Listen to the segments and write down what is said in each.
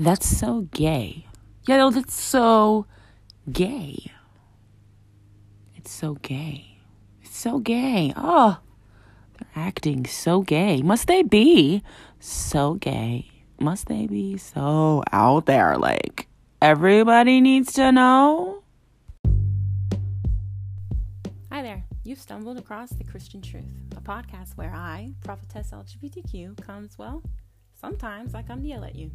That's so gay. Yeah, no, that's so gay. It's so gay. It's so gay. Oh, they're acting so gay. Must they be so gay? Must they be so out there? Like, everybody needs to know? Hi there. You've stumbled across The Christian Truth, a podcast where I, prophetess LGBTQ, comes, well, sometimes I come to yell at you.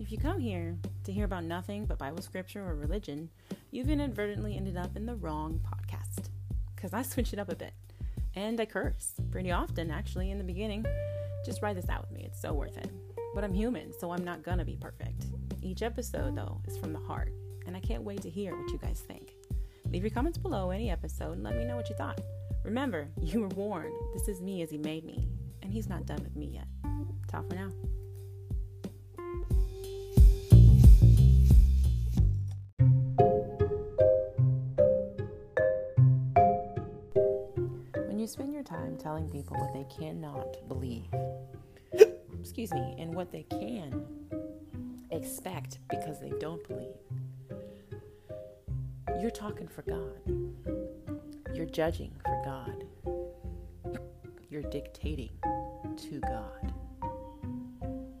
If you come here to hear about nothing but Bible scripture or religion, you've inadvertently ended up in the wrong podcast. Because I switch it up a bit. And I curse pretty often, actually, in the beginning. Just ride this out with me, it's so worth it. But I'm human, so I'm not gonna be perfect. Each episode, though, is from the heart, and I can't wait to hear what you guys think. Leave your comments below any episode and let me know what you thought. Remember, you were warned. This is me as he made me, and he's not done with me yet. Ta for now. Spend your time telling people what they cannot believe, excuse me, and what they can expect because they don't believe, you're talking for God. You're judging for God. You're dictating to God.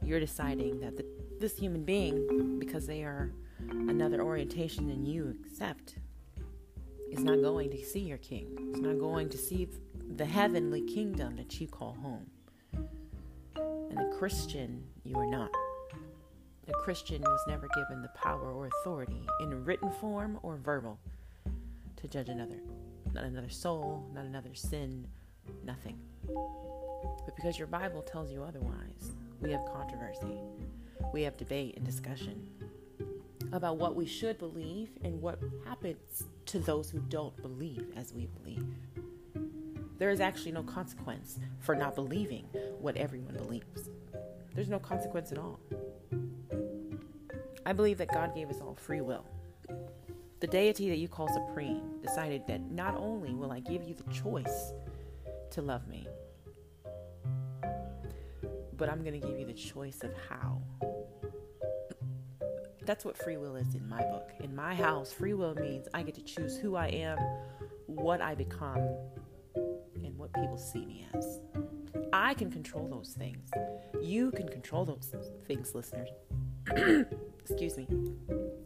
You're deciding that the, this human being, because they are another orientation than you accept, is not going to see your king. Is not going to see the heavenly kingdom that you call home. And a Christian, you are not. A Christian was never given the power or authority in written form or verbal to judge another. Not another soul, not another sin, nothing. But because your Bible tells you otherwise, we have controversy. We have debate and discussion about what we should believe and what happens to those who don't believe as we believe. There is actually no consequence for not believing what everyone believes. There's no consequence at all. I believe that God gave us all free will. The deity that you call supreme decided that not only will I give you the choice to love me, but I'm going to give you the choice of how. That's what free will is in my book. In my house, free will means I get to choose who I am, what I become, and what people see me as. I can control those things. You can control those things, listeners. Excuse me.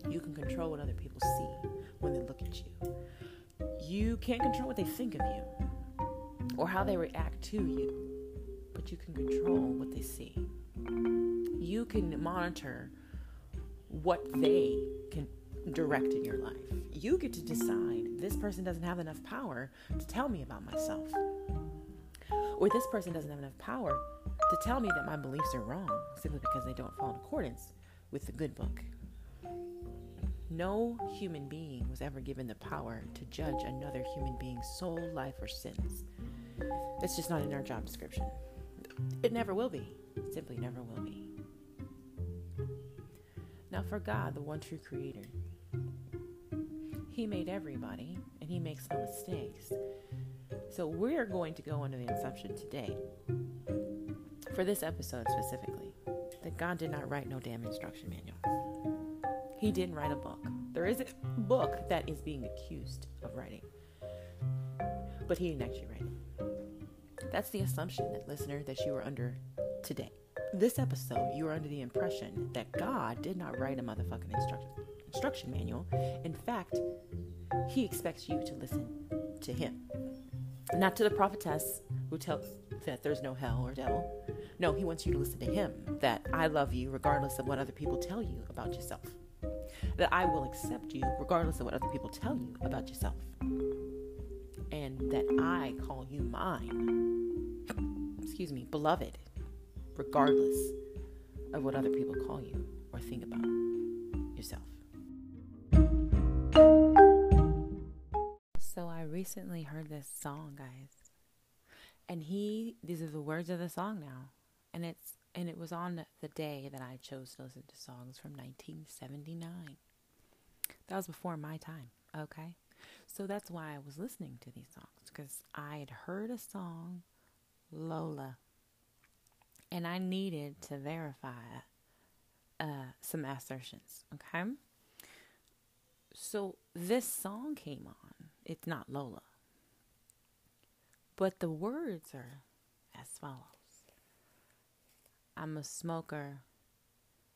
You can control what other people see when they look at you. You can't control what they think of you or how they react to you, but you can control what they see. You can monitor what they can direct in your life. You get to decide this person doesn't have enough power to tell me about myself. Or this person doesn't have enough power to tell me that my beliefs are wrong simply because they don't fall in accordance with the good book. No human being was ever given the power to judge another human being's soul, life, or sins. It's just not in our job description. It never will be. It simply never will be. Now, for God, the one true creator, He made everybody and He makes no mistakes. So, we're going to go into the inception today, for this episode specifically, that God did not write no damn instruction manual. He didn't write a book. There is a book that is being accused of writing, but he didn't actually write it. That's the assumption that listener that you are under today. This episode, you are under the impression that God did not write a motherfucking instruction instruction manual. In fact, he expects you to listen to him, not to the prophetess who tells that there's no hell or devil. No, he wants you to listen to him. That I love you regardless of what other people tell you about yourself that I will accept you regardless of what other people tell you about yourself. And that I call you mine, excuse me, beloved, regardless of what other people call you recently heard this song, guys. And he, these are the words of the song now. And it's and it was on the day that I chose to listen to songs from 1979. That was before my time, okay? So that's why I was listening to these songs because I had heard a song, Lola, and I needed to verify uh, some assertions. Okay. So this song came on. It's not Lola. But the words are as follows I'm a smoker.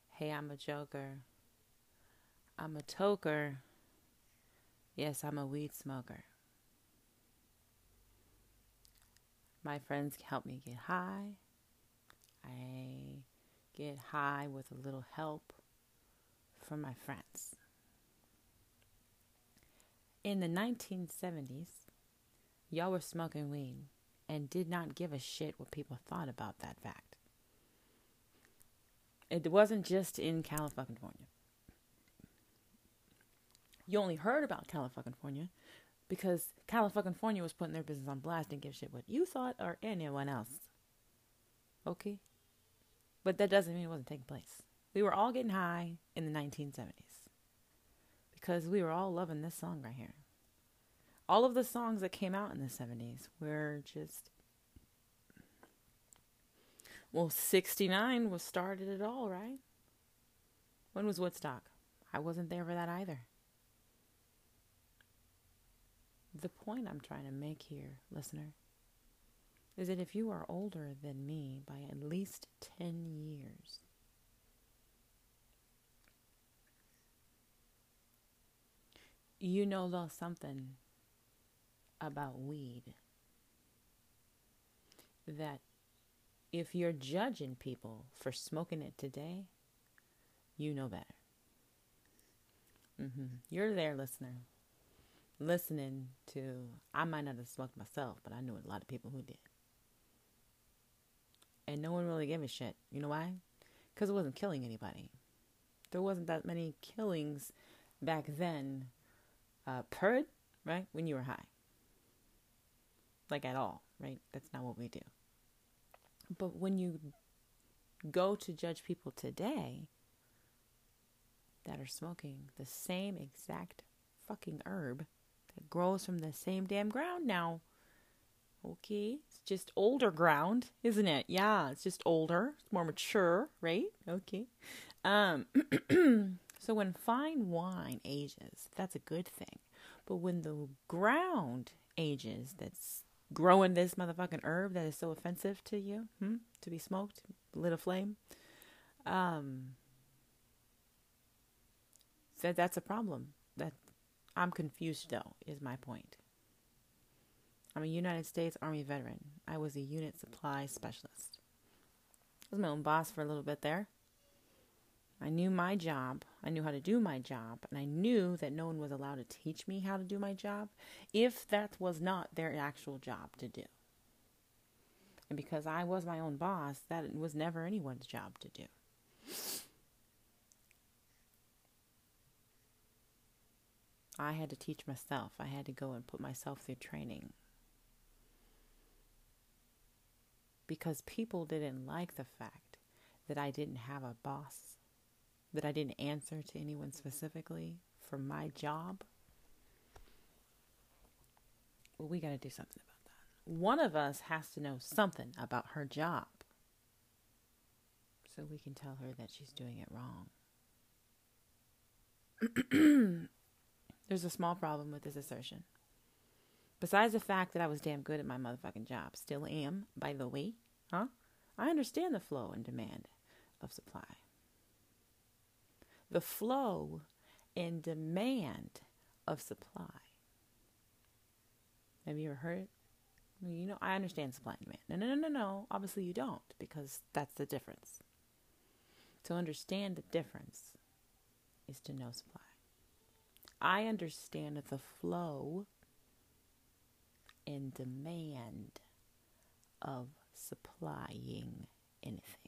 Hey, I'm a joker. I'm a toker. Yes, I'm a weed smoker. My friends help me get high. I get high with a little help from my friends. In the 1970s, y'all were smoking weed and did not give a shit what people thought about that fact. It wasn't just in California. You only heard about California because California was putting their business on blast and give shit what you thought or anyone else. Okay? But that doesn't mean it wasn't taking place. We were all getting high in the 1970s because we were all loving this song right here. All of the songs that came out in the 70s were just. Well, 69 was started it all, right? When was Woodstock? I wasn't there for that either. The point I'm trying to make here, listener, is that if you are older than me by at least 10 years, you know a little something about weed that if you're judging people for smoking it today, you know better. Mm-hmm. You're there, listener listening to, I might not have smoked myself, but I knew a lot of people who did. And no one really gave a shit. You know why? Because it wasn't killing anybody. There wasn't that many killings back then, uh, per, right? When you were high. Like at all, right? That's not what we do. But when you go to judge people today that are smoking the same exact fucking herb that grows from the same damn ground now. Okay, it's just older ground, isn't it? Yeah, it's just older, it's more mature, right? Okay. Um so when fine wine ages, that's a good thing. But when the ground ages that's growing this motherfucking herb that is so offensive to you, hmm, to be smoked, lit a flame, um that that's a problem. That I'm confused, though, is my point. I'm a United States Army veteran. I was a unit supply specialist. I was my own boss for a little bit there. I knew my job. I knew how to do my job. And I knew that no one was allowed to teach me how to do my job if that was not their actual job to do. And because I was my own boss, that was never anyone's job to do. I had to teach myself. I had to go and put myself through training. Because people didn't like the fact that I didn't have a boss, that I didn't answer to anyone specifically for my job. Well, we got to do something about that. One of us has to know something about her job so we can tell her that she's doing it wrong. There's a small problem with this assertion. Besides the fact that I was damn good at my motherfucking job, still am, by the way, huh? I understand the flow and demand of supply. The flow and demand of supply. Have you ever heard? You know, I understand supply and demand. No, no, no, no, no. Obviously, you don't, because that's the difference. To understand the difference is to know supply. I understand the flow and demand of supplying anything.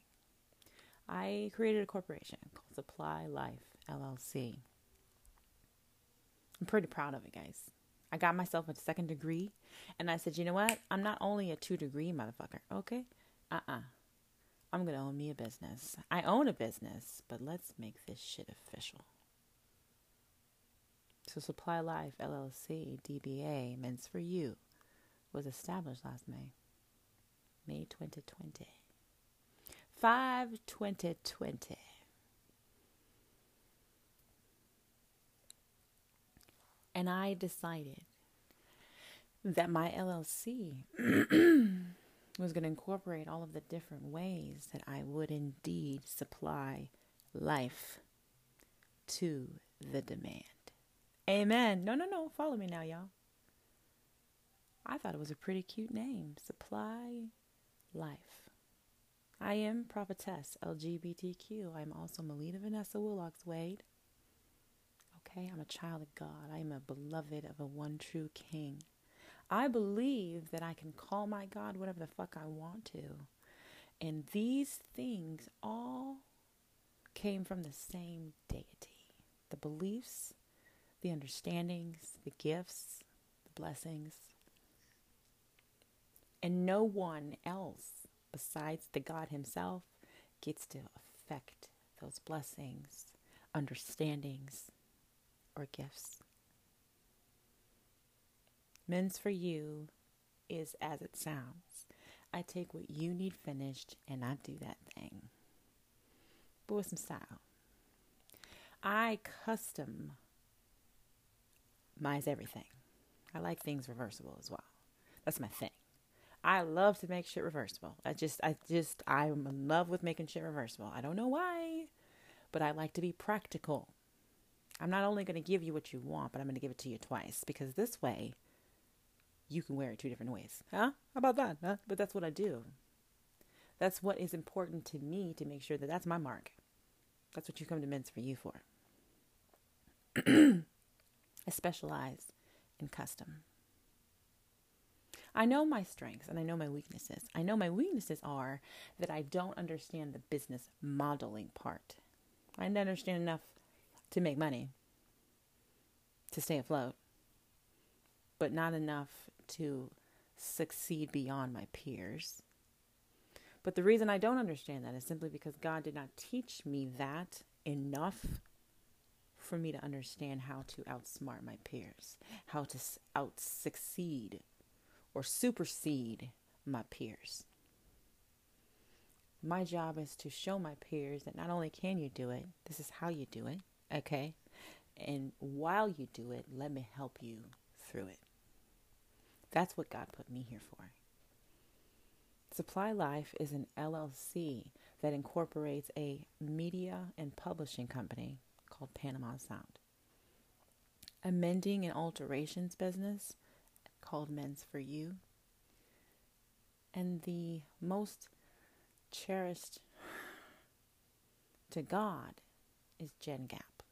I created a corporation called Supply Life LLC. I'm pretty proud of it, guys. I got myself a second degree and I said, you know what? I'm not only a two degree motherfucker, okay? Uh uh-uh. uh. i am going to own me a business. I own a business, but let's make this shit official. So Supply Life LLC, DBA, Mints for You, was established last May, May 2020. 5 2020. And I decided that my LLC was going to incorporate all of the different ways that I would indeed supply life to the demand. Amen. No, no, no. Follow me now, y'all. I thought it was a pretty cute name Supply Life I am prophetess LGBTQ. I'm also Melita Vanessa Willocks Wade. Okay, I'm a child of God. I am a beloved of a one true King. I believe that I can call my God whatever the fuck I want to. And these things all came from the same deity the beliefs, the understandings, the gifts, the blessings. And no one else besides the God Himself gets to affect those blessings, understandings, or gifts. Men's for You is as it sounds. I take what you need finished and I do that thing. But with some style. I custom mize everything. I like things reversible as well. That's my thing. I love to make shit reversible. I just, I just, I'm in love with making shit reversible. I don't know why, but I like to be practical. I'm not only going to give you what you want, but I'm going to give it to you twice because this way you can wear it two different ways. Huh? How about that? Huh? But that's what I do. That's what is important to me to make sure that that's my mark. That's what you come to Men's for You for. I specialize in custom. I know my strengths and I know my weaknesses. I know my weaknesses are that I don't understand the business modeling part. I don't understand enough to make money, to stay afloat, but not enough to succeed beyond my peers. But the reason I don't understand that is simply because God did not teach me that enough for me to understand how to outsmart my peers, how to out succeed or supersede my peers. My job is to show my peers that not only can you do it, this is how you do it, okay? And while you do it, let me help you through it. That's what God put me here for. Supply Life is an LLC that incorporates a media and publishing company called Panama Sound, a mending and alterations business called Men's for You, and the most cherished to God is Gen Gap.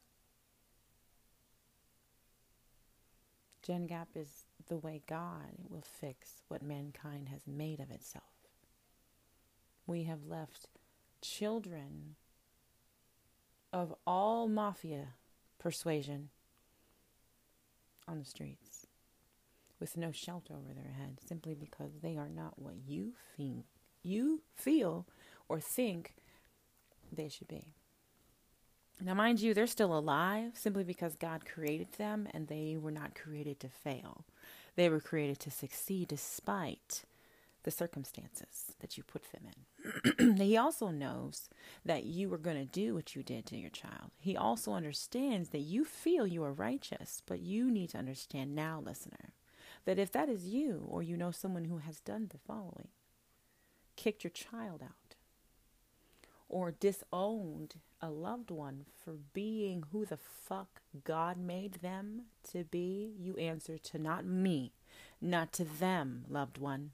Gen Gap is the way God will fix what mankind has made of itself. We have left children of all mafia persuasion on the streets with no shelter over their head simply because they are not what you think you feel or think they should be. Now, mind you, they're still alive simply because God created them and they were not created to fail. They were created to succeed despite the circumstances that you put them in. he also knows that you are going to do what you did to your child. He also understands that you feel you are righteous, but you need to understand now, listener, that if that is you or you know someone who has done the following kicked your child out, or disowned a loved one for being who the fuck God made them to be, you answer to not me, not to them, loved one.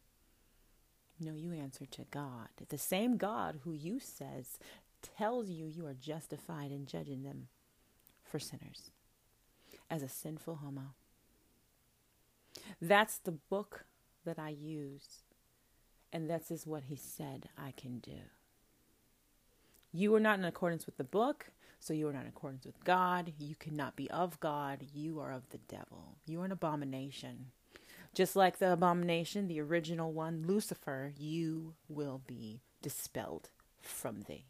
No, you answer to God. The same God who you says tells you you are justified in judging them for sinners as a sinful homo. That's the book that I use, and that is what he said I can do. You are not in accordance with the book, so you are not in accordance with God. You cannot be of God. You are of the devil. You are an abomination. Just like the abomination, the original one, Lucifer, you will be dispelled from thee.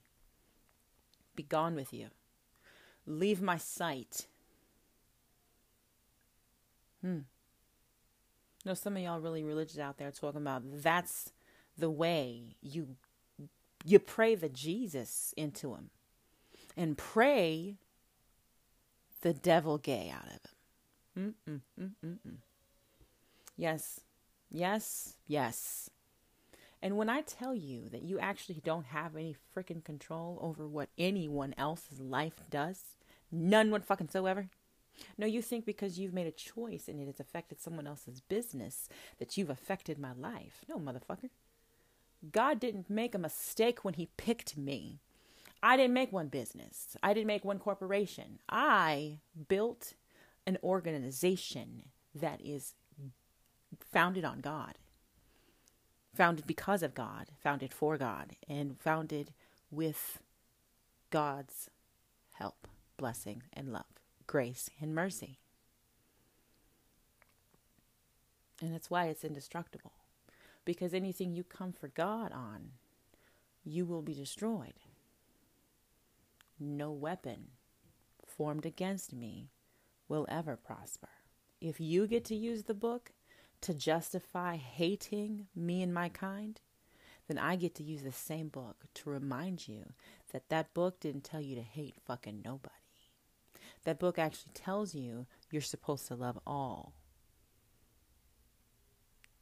Be gone with you. Leave my sight. Hmm. No, some of y'all really religious out there talking about that's the way you you pray the Jesus into him and pray the devil gay out of him. Mm-mm-mm-mm-mm. Yes, yes, yes. And when I tell you that you actually don't have any freaking control over what anyone else's life does, none what fucking so ever. No, you think because you've made a choice and it has affected someone else's business that you've affected my life. No, motherfucker. God didn't make a mistake when he picked me. I didn't make one business. I didn't make one corporation. I built an organization that is founded on God, founded because of God, founded for God, and founded with God's help, blessing, and love, grace, and mercy. And that's why it's indestructible. Because anything you come for God on, you will be destroyed. No weapon formed against me will ever prosper. If you get to use the book to justify hating me and my kind, then I get to use the same book to remind you that that book didn't tell you to hate fucking nobody. That book actually tells you you're supposed to love all.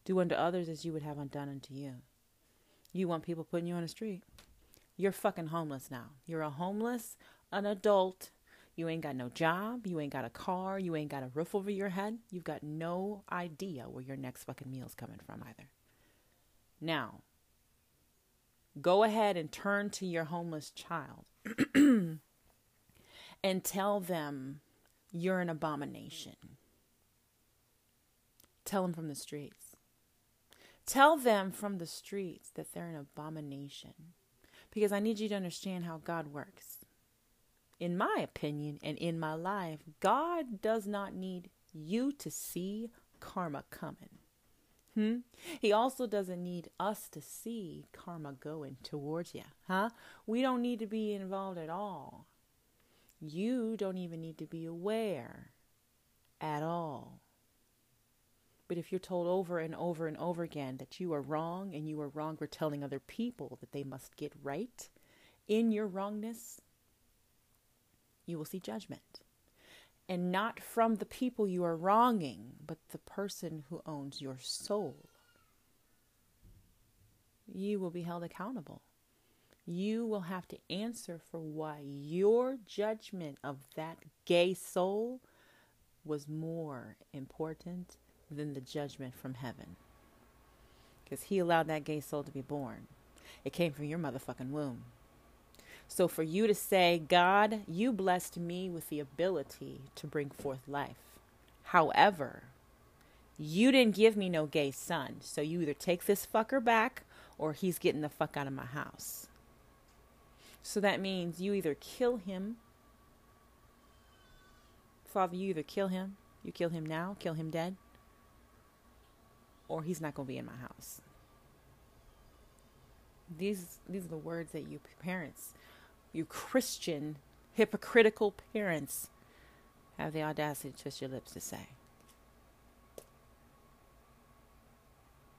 Do unto others as you would have undone unto you. You want people putting you on the street. You're fucking homeless now. You're a homeless, an adult. You ain't got no job. You ain't got a car. You ain't got a roof over your head. You've got no idea where your next fucking meal's coming from either. Now, go ahead and turn to your homeless child and tell them you're an abomination. Tell them from the streets. Tell them from the streets that they're an abomination. Because I need you to understand how God works. In my opinion and in my life, God does not need you to see karma coming. Hmm? He also doesn't need us to see karma going towards you. Huh? We don't need to be involved at all. You don't even need to be aware at all. But if you're told over and over and over again that you are wrong and you are wrong for telling other people that they must get right in your wrongness, you will see judgment. And not from the people you are wronging, but the person who owns your soul. You will be held accountable. You will have to answer for why your judgment of that gay soul was more important than the judgment from heaven. Because he allowed that gay soul to be born. It came from your motherfucking womb. So for you to say, God, you blessed me with the ability to bring forth life. However, you didn't give me no gay son. So you either take this fucker back or he's getting the fuck out of my house. So that means you either kill him. Father, you either kill him, you kill him now, kill him dead, or he's not going to be in my house. These these are the words that you parents, you Christian hypocritical parents have the audacity to twist your lips to say.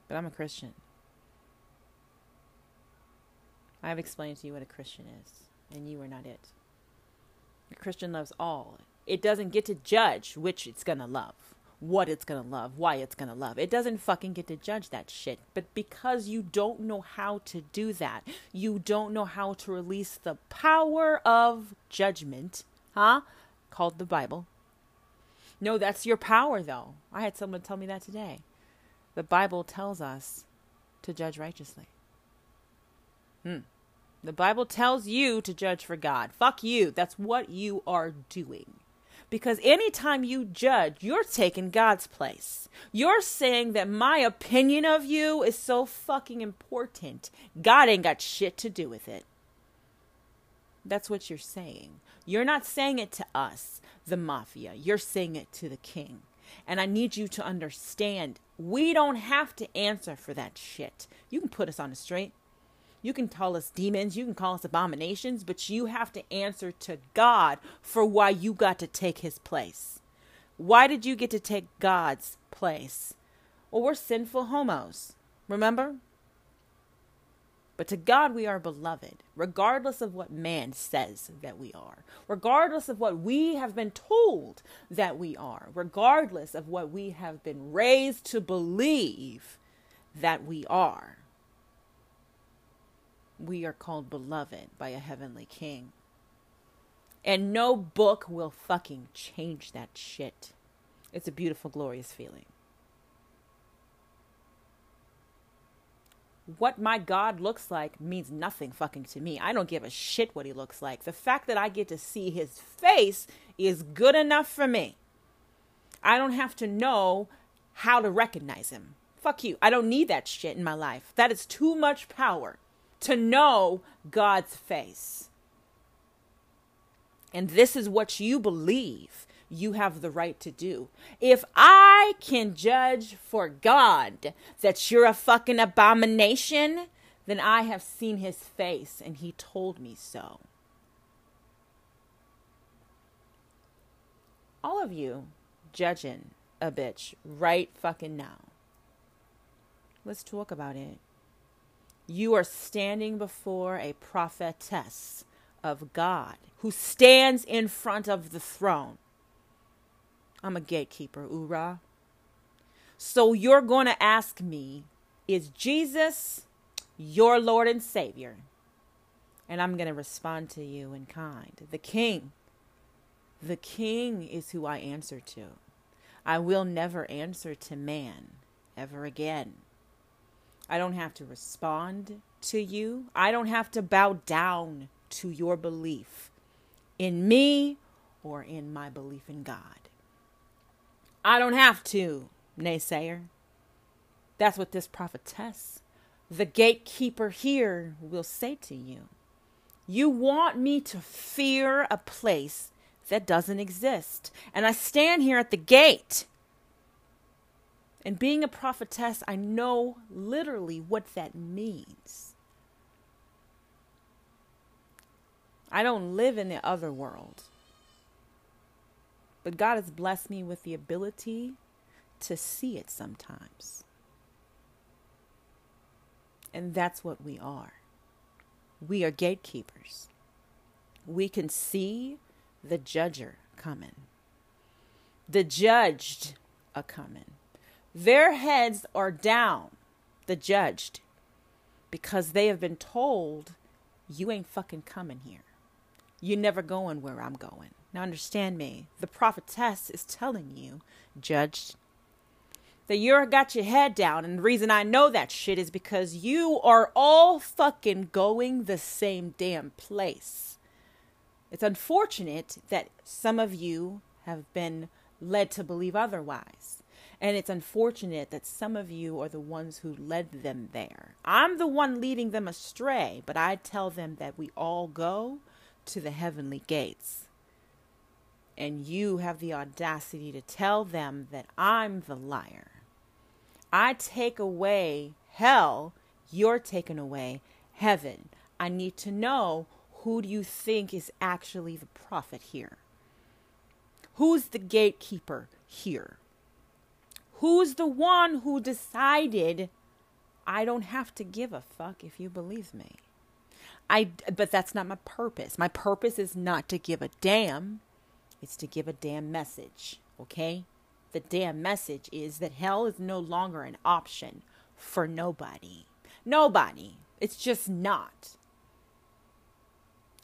But I'm a Christian. I have explained to you what a Christian is, and you are not it. A Christian loves all. It doesn't get to judge which it's going to love what it's gonna love, why it's gonna love. It doesn't fucking get to judge that shit. But because you don't know how to do that, you don't know how to release the power of judgment, huh? Called the Bible. No, that's your power, though. I had someone tell me that today. The Bible tells us to judge righteously. Hmm. The Bible tells you to judge for God. Fuck you. That's what you are doing. Because anytime you judge, you're taking God's place. You're saying that my opinion of you is so fucking important. God ain't got shit to do with it. That's what you're saying. You're not saying it to us, the mafia. You're saying it to the king. And I need you to understand we don't have to answer for that shit. You can put us on the straight. You can call us demons, you can call us abominations, but you have to answer to God for why you got to take his place. Why did you get to take God's place? Well, we're sinful homos. Remember? But to God, we are beloved, regardless of what man says that we are, regardless of what we have been told that we are, regardless of what we have been raised to believe that we are. We are called beloved by a heavenly king. And no book will fucking change that shit. It's a beautiful, glorious feeling. what my God looks like means nothing fucking to me. I don't give a shit what he looks like. The fact that I get to see his face is good enough for me. I don't have to know how to recognize him. Fuck you. I don't need that shit in my life. That is too much power to know God's face. And this is what you believe you have the right to do. If I can judge for God that you're a fucking abomination, then I have seen his face and he told me so. All of you judging a bitch right fucking now. Let's talk about it. You are standing before a prophetess of God who stands in front of the throne. I'm a gatekeeper, oorah. So you're going to ask me, is Jesus your Lord and Savior? And I'm going to respond to you in kind. The King. The King is who I answer to. I will never answer to man ever again. I don't have to respond to you. I don't have to bow down to your belief in me or in my belief in God. I don't have to, naysayer. That's what this prophetess, the gatekeeper here, will say to you. You want me to fear a place that doesn't exist. And I stand here at the gate. And being a prophetess, I know literally what that means. I don't live in the other world. But God has blessed me with the ability to see it sometimes. And that's what we are. We are gatekeepers. We can see the judger coming, the judged a coming. Their heads are down, the judged, because they have been told, you ain't fucking coming here. You never going where I'm going. Now understand me. The prophetess is telling you, judged, that you're got your head down. And the reason I know that shit is because you are all fucking going the same damn place. It's unfortunate that some of you have been led to believe otherwise. And it's unfortunate that some of you are the ones who led them there. I'm the one leading them astray, but I tell them that we all go to the heavenly gates and you have the audacity to tell them that I'm the liar. I take away hell, you're taking away heaven. I need to know who do you think is actually the prophet here? Who's the gatekeeper here? Who's the one who decided I don't have to give a fuck if you believe me? I but that's not my purpose. My purpose is not to give a damn. It's to give a damn message, okay? The damn message is that hell is no longer an option for nobody. Nobody. It's just not.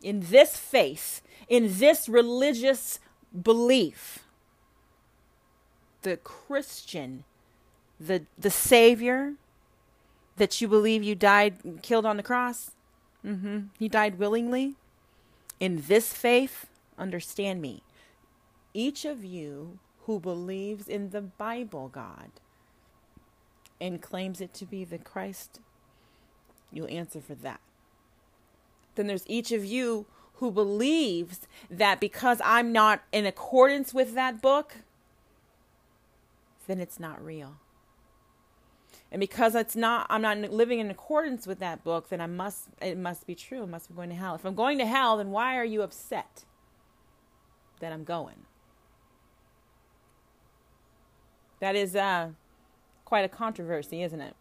In this faith, in this religious belief, the Christian, the the Savior that you believe you died killed on the cross, mm-hmm, he died willingly. In this faith, understand me, each of you who believes in the Bible God and claims it to be the Christ, you'll answer for that. Then there's each of you who believes that because I'm not in accordance with that book, then it's not real. And because it's not I'm not living in accordance with that book, then I must it must be true. I must be going to hell. If I'm going to hell, then why are you upset that I'm going? That is uh quite a controversy, isn't it?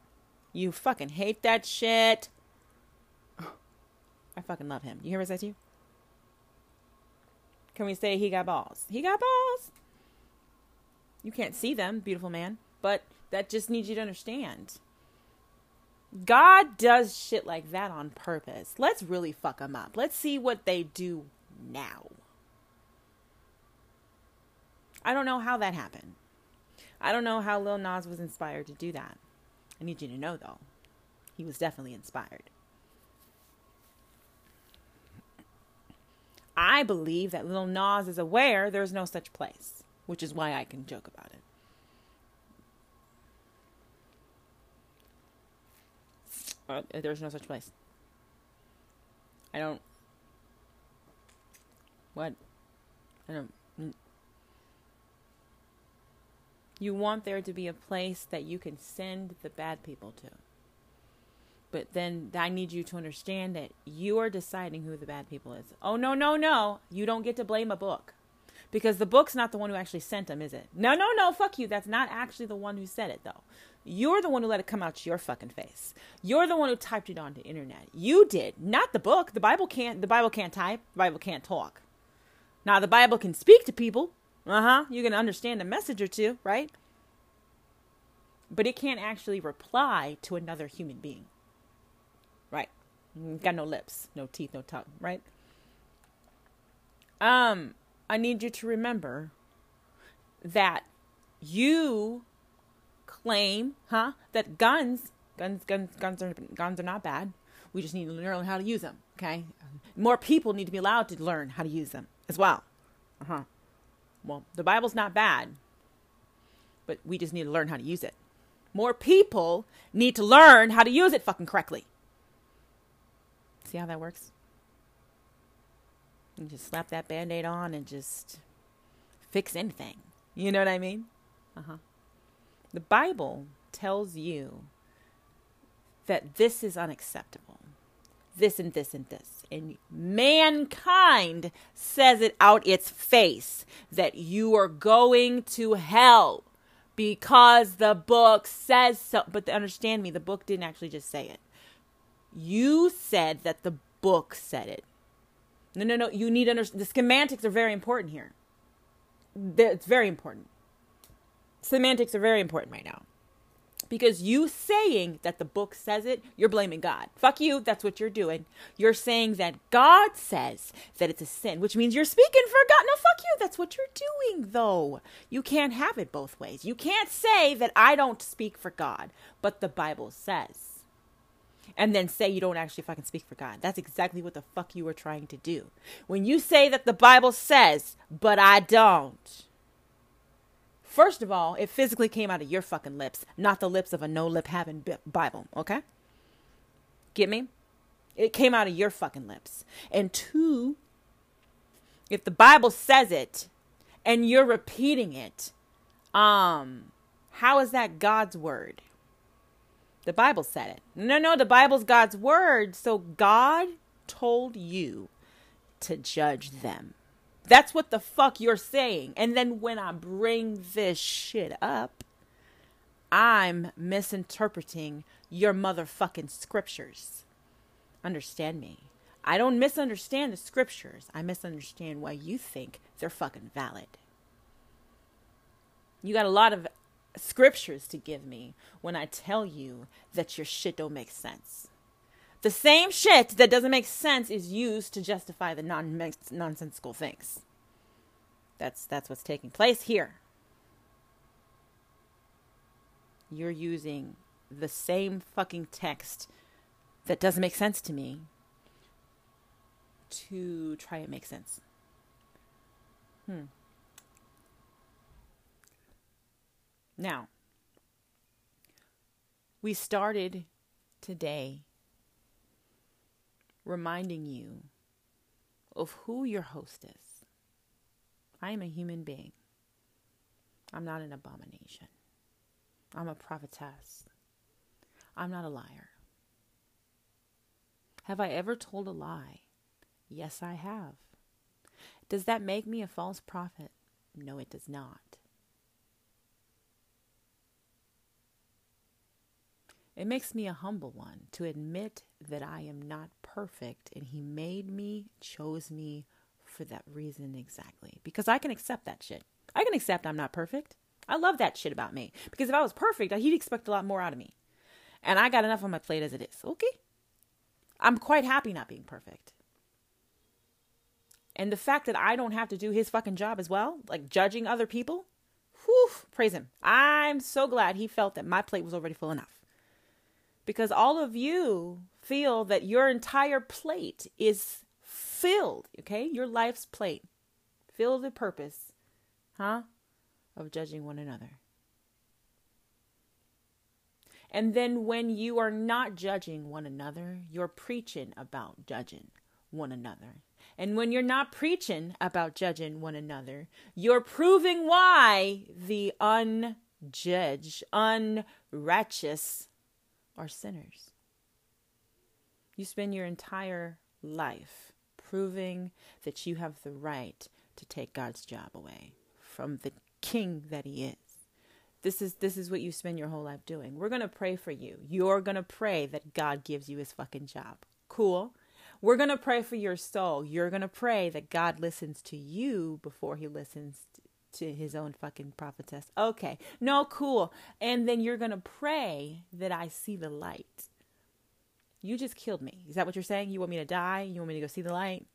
You fucking hate that shit. I fucking love him. You hear what I say to you? Can we say he got balls? He got balls. You can't see them, beautiful man, but that just needs you to understand. God does shit like that on purpose. Let's really fuck them up. Let's see what they do now. I don't know how that happened. I don't know how Lil Nas was inspired to do that. I need you to know, though, he was definitely inspired. I believe that Lil Nas is aware there's no such place, which is why I can joke about it. Uh, there's no such place. I don't. What? I don't. You want there to be a place that you can send the bad people to. But then I need you to understand that you are deciding who the bad people is. Oh, no, no, no. You don't get to blame a book. Because the book's not the one who actually sent them, is it? No, no, no. Fuck you. That's not actually the one who said it, though. You're the one who let it come out to your fucking face. You're the one who typed it onto the internet. You did, not the book. The Bible can't. The Bible can't type. The Bible can't talk. Now the Bible can speak to people. Uh huh. You can understand a message or two, right? But it can't actually reply to another human being. Right. Got no lips, no teeth, no tongue, right? Um, I need you to remember that you claim, huh, that guns, guns, guns, guns are guns are not bad. We just need to learn how to use them. Okay, more people need to be allowed to learn how to use them as well. Uh huh. Well, the Bible's not bad, but we just need to learn how to use it. More people need to learn how to use it fucking correctly. See how that works? You just slap that band aid on and just fix anything. You know what I mean? Uh huh. The Bible tells you that this is unacceptable. This and this and this. And mankind says it out its face that you are going to hell because the book says so. But understand me, the book didn't actually just say it. You said that the book said it. No, no, no. You need to understand. The semantics are very important here. It's very important. Semantics are very important right now. Because you saying that the book says it, you're blaming God. Fuck you, that's what you're doing. You're saying that God says that it's a sin, which means you're speaking for God. No, fuck you, that's what you're doing, though. You can't have it both ways. You can't say that I don't speak for God, but the Bible says and then say you don't actually fucking speak for God. That's exactly what the fuck you were trying to do. When you say that the Bible says, but I don't. First of all, it physically came out of your fucking lips, not the lips of a no lip having Bible, okay? Get me? It came out of your fucking lips. And two, if the Bible says it and you're repeating it, um, how is that God's word? The Bible said it. No, no, the Bible's God's word. So God told you to judge them. That's what the fuck you're saying. And then when I bring this shit up, I'm misinterpreting your motherfucking scriptures. Understand me. I don't misunderstand the scriptures. I misunderstand why you think they're fucking valid. You got a lot of scriptures to give me when I tell you that your shit don't make sense. The same shit that doesn't make sense is used to justify the non nonsensical things. That's that's what's taking place here. You're using the same fucking text that doesn't make sense to me to try and make sense. Hmm. Now, we started today reminding you of who your host is. I am a human being. I'm not an abomination. I'm a prophetess. I'm not a liar. Have I ever told a lie? Yes, I have. Does that make me a false prophet? No, it does not. It makes me a humble one to admit that I am not perfect and He made me, chose me for that reason exactly. Because I can accept that shit. I can accept I'm not perfect. I love that shit about me. Because if I was perfect, uh, he'd expect a lot more out of me. And I got enough on my plate as it is. Okay? I'm quite happy not being perfect. And the fact that I don't have to do his fucking job as well, like judging other people, whew, praise him. I'm so glad he felt that my plate was already full enough. Because all of you feel that your entire plate is filled, okay? Your life's plate filled with purpose, huh? Of judging one another. And then when you are not judging one another, you're preaching about judging one another. And when you're not preaching about judging one another, you're proving why the unjudged, unrighteous are sinners. You spend your entire life proving that you have the right to take God's job away from the king that he is. This is this is what you spend your whole life doing. We're going to pray for you. You're going to pray that God gives you his fucking job. Cool. We're going to pray for your soul. You're going to pray that God listens to you before he listens to his own fucking prophetess. Okay. No, cool. And then you're going to pray that I see the light. You just killed me. Is that what you're saying? You want me to die? You want me to go see the light?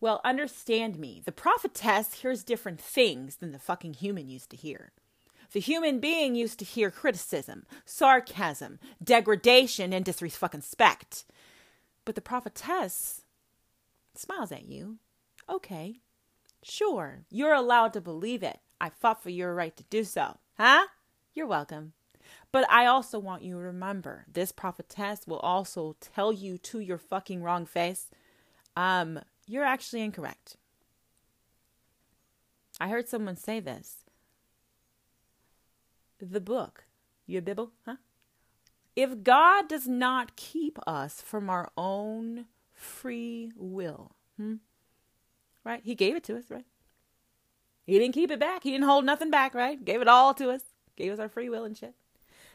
Well, understand me. The prophetess hears different things than the fucking human used to hear. The human being used to hear criticism, sarcasm, degradation, and disrespect. But the prophetess smiles at you. Okay, sure, you're allowed to believe it. I fought for your right to do so. Huh? You're welcome. But I also want you to remember this prophetess will also tell you to your fucking wrong face, um, you're actually incorrect. I heard someone say this the book, your Bible, huh? If God does not keep us from our own free will, hmm? Right? He gave it to us, right? He didn't keep it back. He didn't hold nothing back, right? Gave it all to us. Gave us our free will and shit.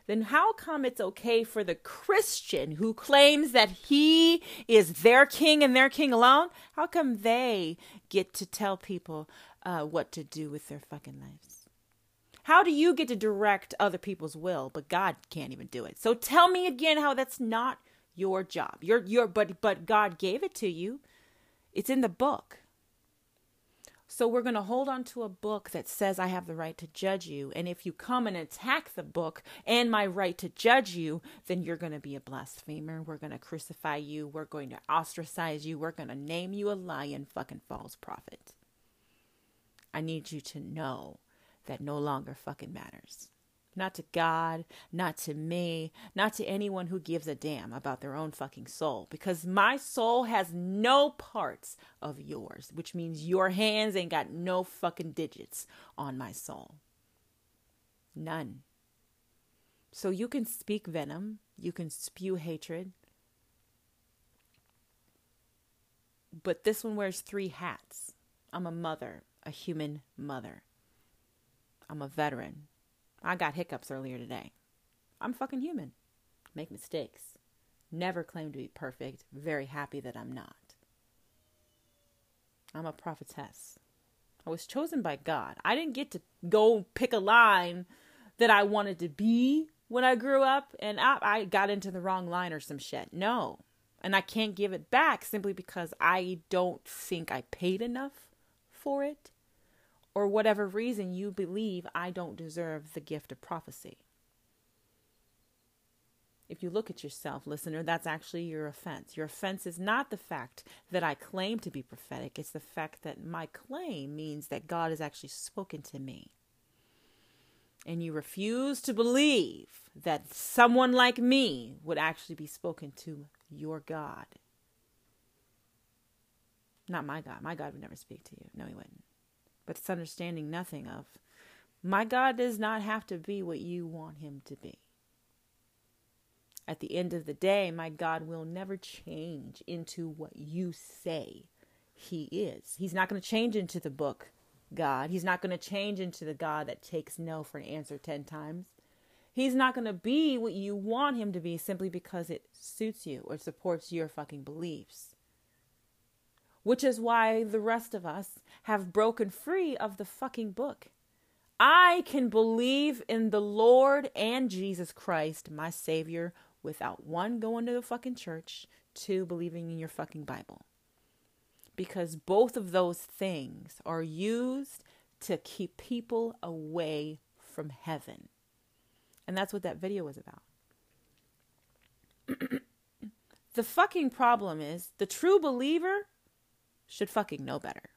Then how come it's okay for the Christian who claims that he is their king and their king alone? How come they get to tell people uh, what to do with their fucking lives? How do you get to direct other people's will, but God can't even do it? So tell me again how that's not your job. Your your but but God gave it to you. It's in the book. So we're going to hold on to a book that says I have the right to judge you. And if you come and attack the book and my right to judge you, then you're going to be a blasphemer. We're going to crucify you. We're going to ostracize you. We're going to name you a lying fucking false prophet. I need you to know that no longer fucking matters. Not to God, not to me, not to anyone who gives a damn about their own fucking soul. Because my soul has no parts of yours, which means your hands ain't got no fucking digits on my soul. None. So you can speak venom, you can spew hatred. But this one wears three hats. I'm a mother, a human mother. I'm a veteran. I got hiccups earlier today. I'm fucking human. Make mistakes. Never claim to be perfect. Very happy that I'm not. I'm a prophetess. I was chosen by God. I didn't get to go pick a line that I wanted to be when I grew up and I, I got into the wrong line or some shit. No. And I can't give it back simply because I don't think I paid enough for it or whatever reason you believe I don't deserve the gift of prophecy. If you look at yourself, listener, that's actually your offense. Your offense is not the fact that I claim to be prophetic, it's the fact that my claim means that God has actually spoken to me. And you refuse to believe that someone like me would actually be spoken to your God. Not my God. My God would never speak to you. No, he wouldn't but it's understanding nothing of. My God does not have to be what you want him to be. At the end of the day, my God will never change into what you say he is. He's not going to change into the book God. He's not going to change into the God that takes no for an answer 10 times. He's not going to be what you want him to be simply because it suits you or supports your fucking beliefs. Which is why the rest of us have broken free of the fucking book. I can believe in the Lord and Jesus Christ, my Savior, without one, going to the fucking church, two, believing in your fucking Bible. Because both of those things are used to keep people away from heaven. And that's what that video was about. the fucking problem is the true believer should fucking know better.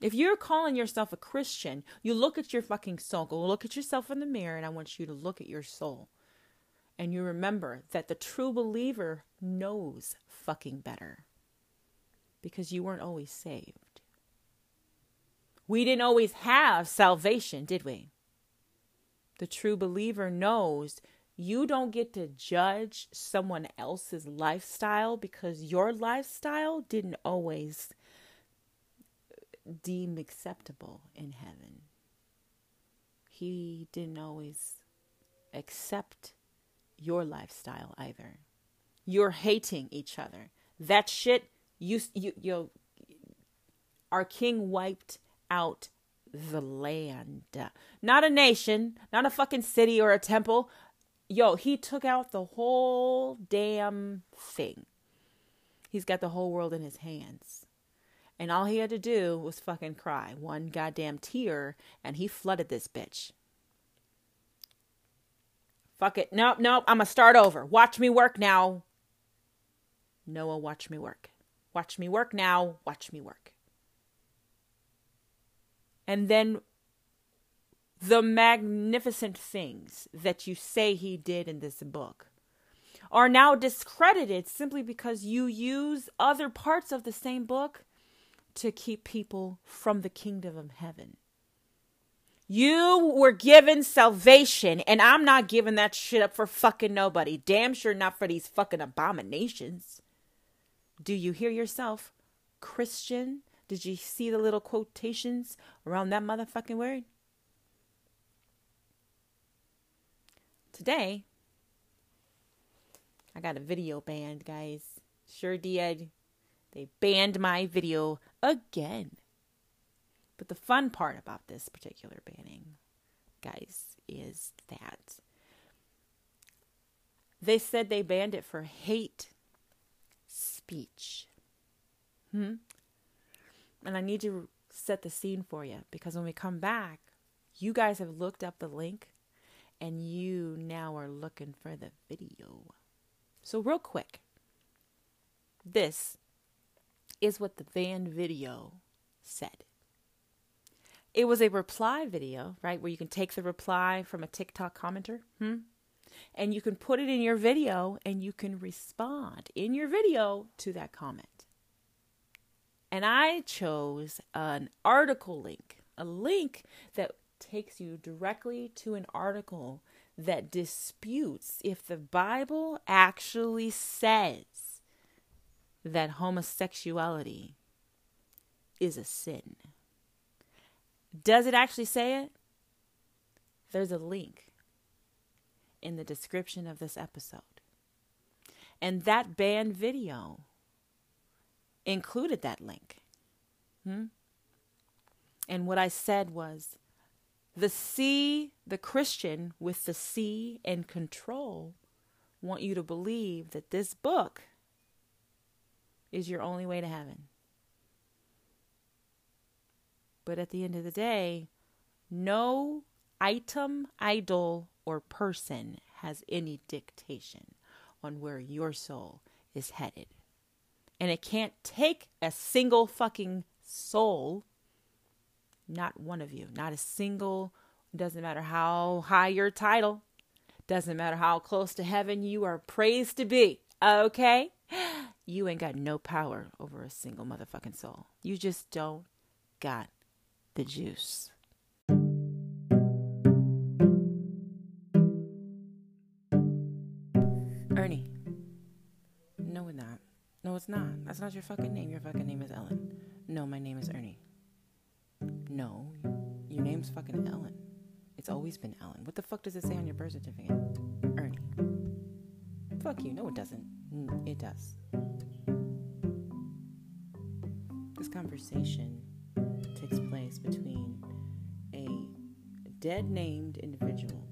If you're calling yourself a Christian, you look at your fucking soul. Go look at yourself in the mirror, and I want you to look at your soul. And you remember that the true believer knows fucking better because you weren't always saved. We didn't always have salvation, did we? The true believer knows you don't get to judge someone else's lifestyle because your lifestyle didn't always deem acceptable in heaven. He didn't always accept your lifestyle either. You're hating each other. That shit you you you our king wiped out the land. Not a nation, not a fucking city or a temple. Yo, he took out the whole damn thing. He's got the whole world in his hands. And all he had to do was fucking cry one goddamn tear, and he flooded this bitch. Fuck it. Nope, nope. I'm going to start over. Watch me work now. Noah, watch me work. Watch me work now. Watch me work and then the magnificent things that you say he did in this book are now discredited simply because you use other parts of the same book to keep people from the kingdom of heaven. You were given salvation, and I'm not giving that shit up for fucking nobody. Damn sure not for these fucking abominations. Do you hear yourself, Christian? Did you see the little quotations around that motherfucking word? Today, I got a video banned, guys. Sure did. They banned my video again. But the fun part about this particular banning, guys, is that they said they banned it for hate speech. Hmm? And I need to set the scene for you because when we come back, you guys have looked up the link and you now are looking for the video. So, real quick, this is what the van video said. It was a reply video, right? Where you can take the reply from a TikTok commenter, hmm? and you can put it in your video and you can respond in your video to that comment. And I chose an article link, a link that takes you directly to an article that disputes if the Bible actually says that homosexuality is a sin. Does it actually say it? There's a link in the description of this episode. And that banned video included that link. Hmm? And what I said was the C, the Christian with the C and control, want you to believe that this book is your only way to heaven. But at the end of the day, no item, idol, or person has any dictation on where your soul is headed. And it can't take a single fucking soul, not one of you, not a single, doesn't matter how high your title, doesn't matter how close to heaven you are praised to be, okay? You ain't got no power over a single motherfucking soul. You just don't got the juice. Ernie. No, we're not. No, it's not. That's not your fucking name. Your fucking name is Ellen. No, my name is Ernie. No, your name's fucking Ellen. It's always been Ellen. What the fuck does it say on your birth certificate? Ernie. Fuck you. No, it doesn't. Mm, it does. This conversation takes place between a dead named individual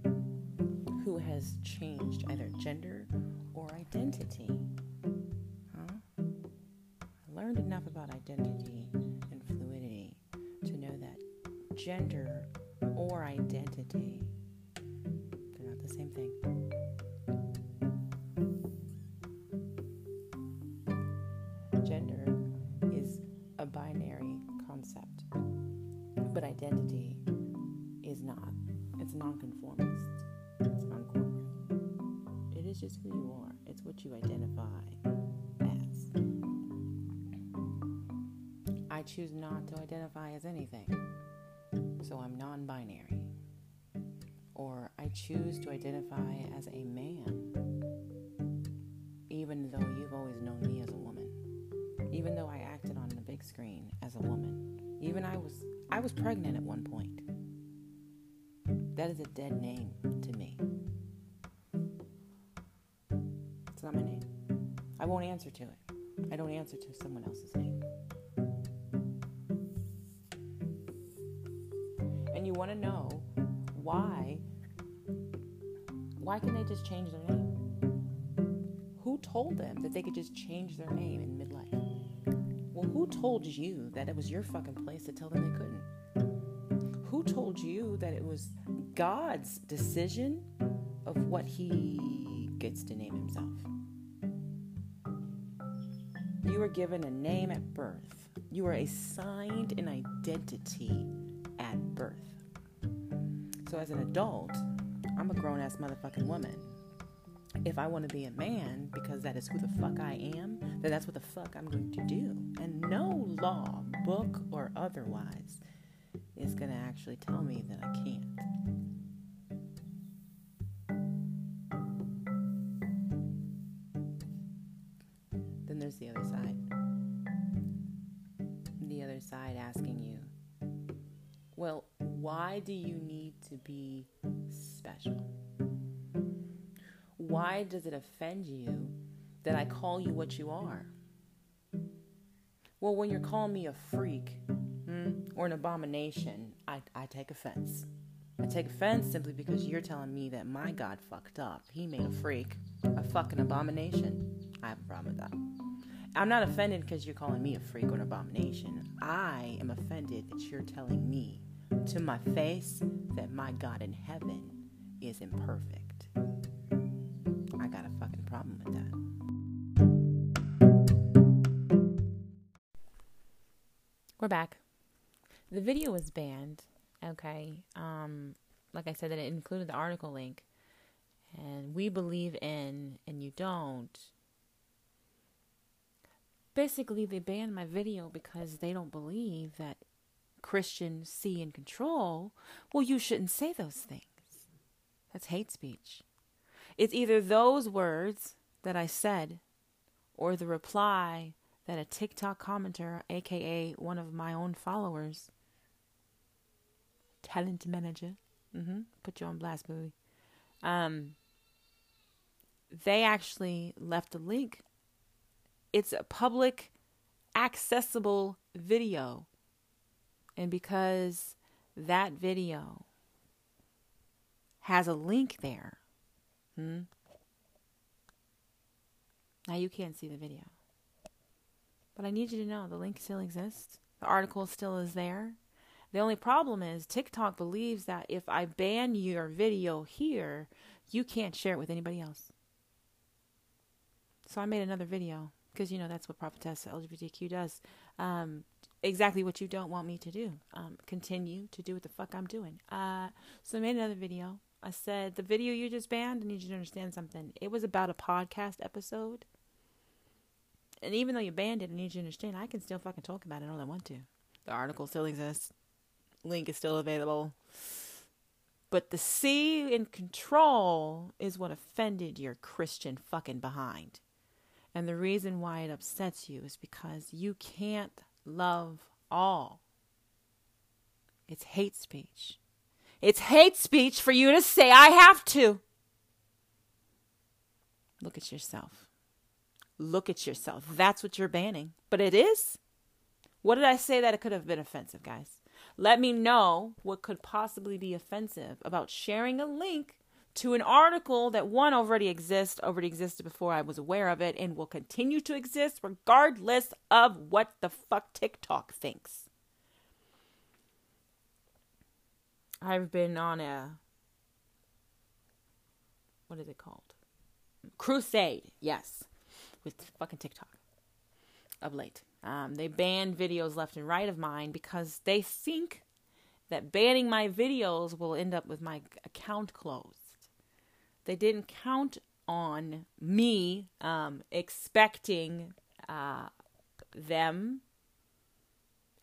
who has changed either gender or identity. Huh? I learned enough about identity and fluidity to know that gender or identity, choose not to identify as anything, so I'm non-binary. Or I choose to identify as a man, even though you've always known me as a woman. Even though I acted on the big screen as a woman. Even I was I was pregnant at one point. That is a dead name to me. It's not my name. I won't answer to it. I don't answer to someone else's name. You want to know why why can they just change their name? Who told them that they could just change their name in midlife? Well, who told you that it was your fucking place to tell them they couldn't? Who told you that it was God's decision of what he gets to name himself? You were given a name at birth. You were assigned an identity at birth. So as an adult, I'm a grown ass motherfucking woman. If I want to be a man because that is who the fuck I am, then that's what the fuck I'm going to do. And no law, book or otherwise, is going to actually tell me that I can't. Why do you need to be special? Why does it offend you that I call you what you are? Well, when you're calling me a freak hmm, or an abomination, I, I take offense. I take offense simply because you're telling me that my God fucked up. He made a freak, a fucking abomination. I have a problem with that. I'm not offended because you're calling me a freak or an abomination. I am offended that you're telling me to my face that my God in heaven is imperfect. I got a fucking problem with that. We're back. The video was banned. Okay. Um, like I said, that it included the article link. And we believe in, and you don't. Basically, they banned my video because they don't believe that Christians see and control. Well, you shouldn't say those things. That's hate speech. It's either those words that I said or the reply that a TikTok commenter, aka one of my own followers, talent manager, mm-hmm, put you on blast, movie. Um, they actually left a link. It's a public, accessible video. And because that video has a link there, hmm, now you can't see the video. But I need you to know the link still exists. The article still is there. The only problem is TikTok believes that if I ban your video here, you can't share it with anybody else. So I made another video because you know that's what Prophetess LGBTQ does. Um, exactly what you don't want me to do. Um, continue to do what the fuck I'm doing. Uh, so I made another video. I said the video you just banned. I need you to understand something. It was about a podcast episode, and even though you banned it, I need you to understand I can still fucking talk about it all I want to. The article still exists. Link is still available. But the see in control is what offended your Christian fucking behind. And the reason why it upsets you is because you can't love all. It's hate speech. It's hate speech for you to say I have to. Look at yourself. Look at yourself. That's what you're banning. But it is. What did I say that it could have been offensive, guys? Let me know what could possibly be offensive about sharing a link to an article that one already exists, already existed before I was aware of it, and will continue to exist regardless of what the fuck TikTok thinks. I've been on a what is it called? Crusade, yes, with fucking TikTok of late. Um, they ban videos left and right of mine because they think that banning my videos will end up with my account closed. They didn't count on me um, expecting uh, them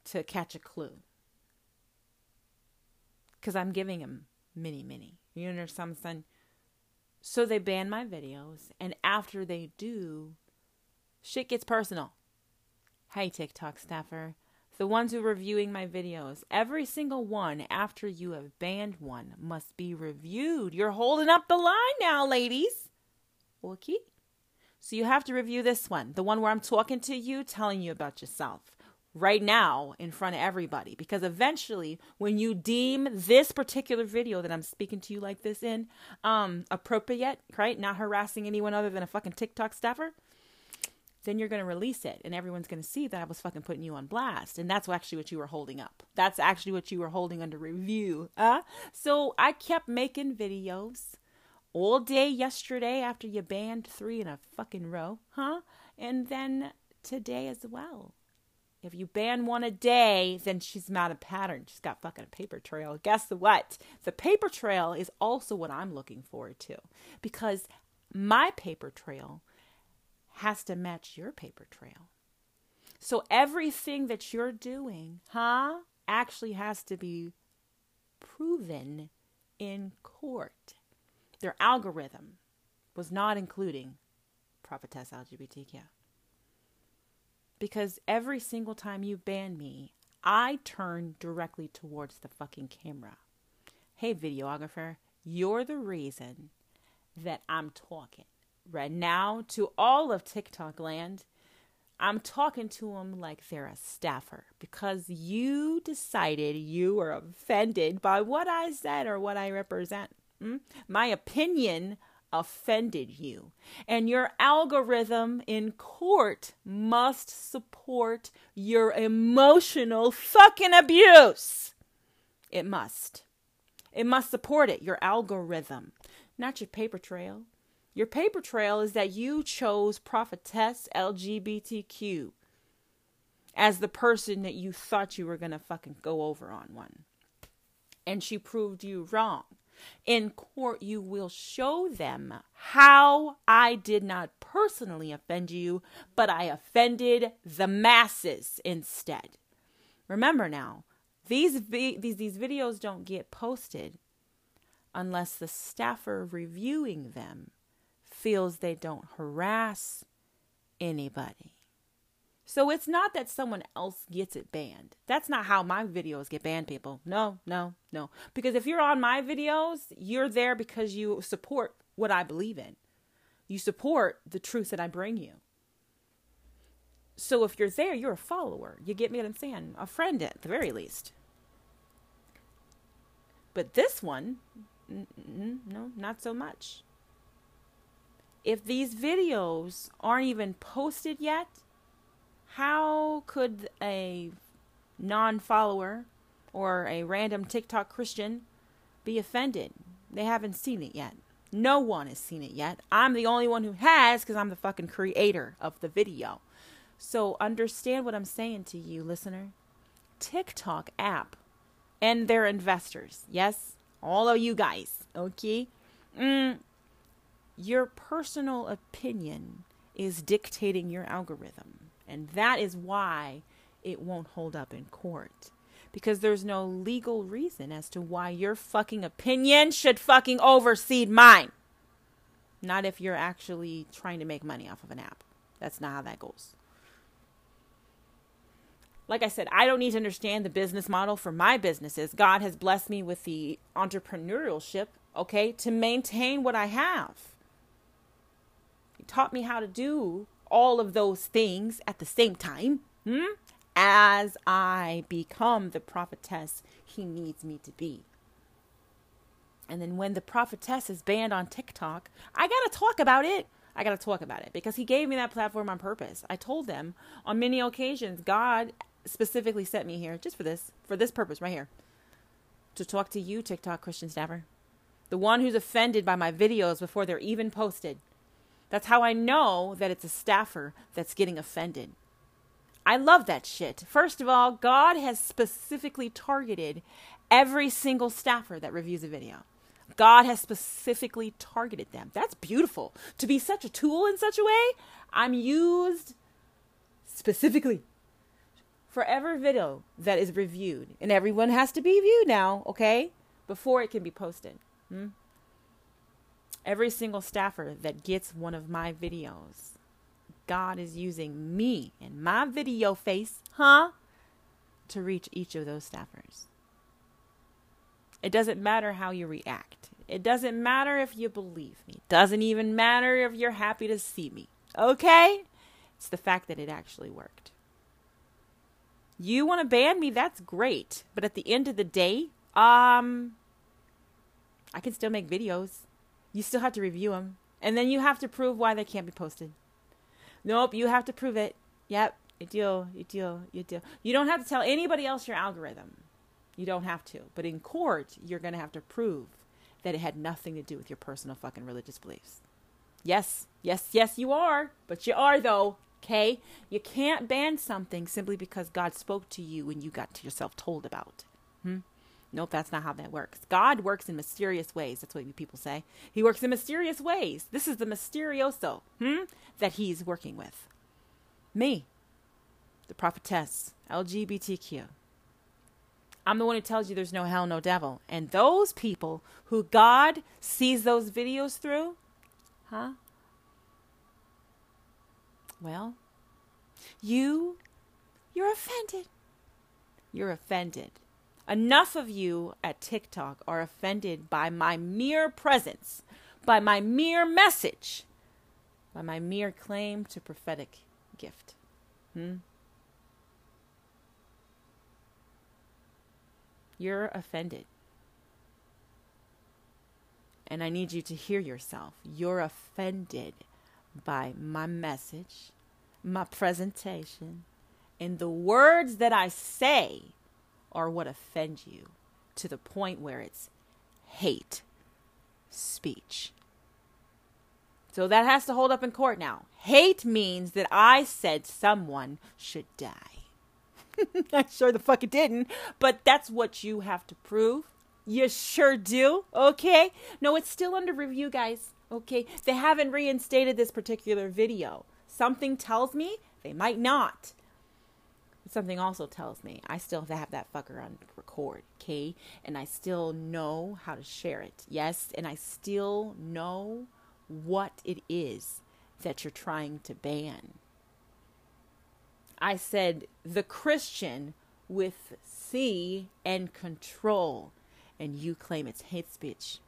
to catch a clue. Because I'm giving them many, many. You understand? Son? So they ban my videos, and after they do, shit gets personal. Hey, TikTok staffer. The ones who are reviewing my videos, every single one after you have banned one must be reviewed. You're holding up the line now, ladies. Okay. So you have to review this one, the one where I'm talking to you, telling you about yourself right now in front of everybody. Because eventually, when you deem this particular video that I'm speaking to you like this in um, appropriate, right? Not harassing anyone other than a fucking TikTok staffer, then you're going to release it and everyone's going to see that I was fucking putting you on blast. And that's actually what you were holding up. That's actually what you were holding under review. Uh? So I kept making videos all day yesterday after you banned three in a fucking row, huh? And then today as well. If you ban one a day, then she's not a pattern. She's got fucking a paper trail. Guess what? The paper trail is also what I'm looking forward to because my paper trail has to match your paper trail. So everything that you're doing, huh, actually has to be proven in court. Their algorithm was not including prophetess LGBTQ. Because every single time you ban me, I turn directly towards the fucking camera. Hey, videographer, you're the reason that I'm talking right now to all of TikTok land. I'm talking to them like they're a staffer because you decided you were offended by what I said or what I represent. Hmm? My opinion offended you. And your algorithm in court must support your emotional fucking abuse. It must. It must support it, your algorithm, not your paper trail. Your paper trail is that you chose prophetess LGBTQ as the person that you thought you were going to fucking go over on one. And she proved you wrong. In court, you will show them how I did not personally offend you, but I offended the masses instead. Remember now, these, vi- these, these videos don't get posted unless the staffer reviewing them feels they don't harass anybody. So it's not that someone else gets it banned. That's not how my videos get banned, people. No, no, no. Because if you're on my videos, you're there because you support what I believe in. You support the truth that I bring you. So if you're there, you're a follower. You get me what I'm saying? A friend at the very least. But this one, no, not so much if these videos aren't even posted yet, how could a non follower or a random TikTok Christian be offended? They haven't seen it yet. No one has seen it yet. I'm the only one who has because I'm the fucking creator of the video. So understand what I'm saying to you, listener. TikTok app and their investors, yes, all of you guys, okay? Mm, your personal opinion is dictating your algorithm. And that is why it won't hold up in court. Because there's no legal reason as to why your fucking opinion should fucking oversee mine. Not if you're actually trying to make money off of an app. That's not how that goes. like I said, I don't need to understand the business model for my businesses. God has blessed me with the entrepreneurship, okay, to maintain what I have. Taught me how to do all of those things at the same time hmm, as I become the prophetess he needs me to be. And then when the prophetess is banned on TikTok, I got to talk about it. I got to talk about it because he gave me that platform on purpose. I told them on many occasions, God specifically sent me here just for this, for this purpose right here, to talk to you, TikTok Christian Staffer, the one who's offended by my videos before they're even posted. That's how I know that it's a staffer that's getting offended. I love that shit. First of all, God has specifically targeted every single staffer that reviews a video. God has specifically targeted them. That's beautiful. To be such a tool in such a way, I'm used specifically for every video that is reviewed. And everyone has to be viewed now, okay? Before it can be posted. Hmm? Every single staffer that gets one of my videos, God is using me and my video face, huh? To reach each of those staffers. It doesn't matter how you react. It doesn't matter if you believe me. It doesn't even matter if you're happy to see me. Okay? It's the fact that it actually worked. You want to ban me? That's great. But at the end of the day, um I can still make videos. You still have to review them. And then you have to prove why they can't be posted. Nope, you have to prove it. Yep, you do, you do, you do. You don't have to tell anybody else your algorithm. You don't have to. But in court, you're going to have to prove that it had nothing to do with your personal fucking religious beliefs. Yes, yes, yes, you are. But you are, though. Okay? You can't ban something simply because God spoke to you and you got to yourself told about. Hmm? Nope, that's not how that works. God works in mysterious ways. That's what people say. He works in mysterious ways. This is the mysterioso hmm, that he's working with. Me, the prophetess, LGBTQ. I'm the one who tells you there's no hell, no devil. And those people who God sees those videos through, huh? Well, you, you're offended. You're offended. Enough of you at TikTok are offended by my mere presence, by my mere message, by my mere claim to prophetic gift. Hmm? You're offended. And I need you to hear yourself. You're offended by my message, my presentation, and the words that I say are what offend you to the point where it's hate speech. So that has to hold up in court now. Hate means that I said someone should die. I'm sure the fuck it didn't, but that's what you have to prove. You sure do. Okay? No, it's still under review, guys. Okay? They haven't reinstated this particular video. Something tells me they might not. Something also tells me I still have have that fucker on record, okay? And I still know how to share it. Yes, and I still know what it is that you're trying to ban. I said the Christian with C and control, and you claim it's hate speech.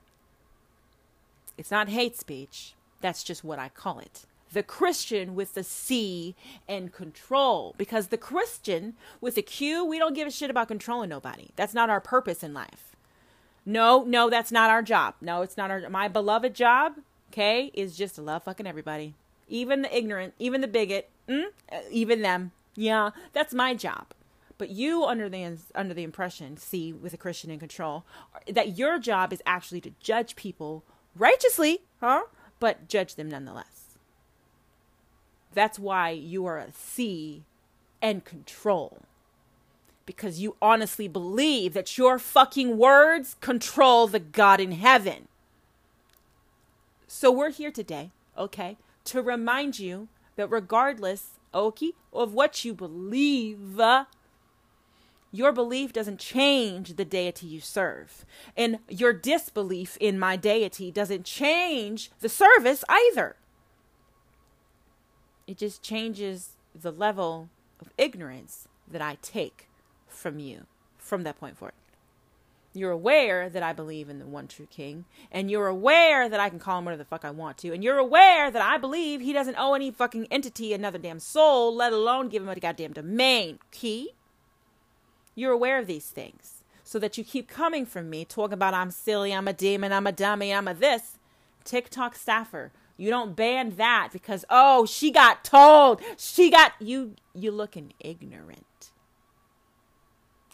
It's not hate speech, that's just what I call it. The Christian with the C and control. Because the Christian with the Q, we don't give a shit about controlling nobody. That's not our purpose in life. No, no, that's not our job. No, it's not our my beloved job, okay, is just to love fucking everybody. Even the ignorant, even the bigot, mm, even them. Yeah, that's my job. But you under the under the impression, see, with a Christian in control, that your job is actually to judge people righteously, huh? But judge them nonetheless. That's why you are a C and control. Because you honestly believe that your fucking words control the God in heaven. So we're here today, okay, to remind you that regardless okay, of what you believe, your belief doesn't change the deity you serve. And your disbelief in my deity doesn't change the service either. It just changes the level of ignorance that I take from you from that point forward. You're aware that I believe in the one true king, and you're aware that I can call him whatever the fuck I want to, and you're aware that I believe he doesn't owe any fucking entity another damn soul, let alone give him a goddamn domain key. You're aware of these things, so that you keep coming from me talking about I'm silly, I'm a demon, I'm a dummy, I'm a this. TikTok staffer, you don't ban that because oh she got told, she got you. You looking ignorant.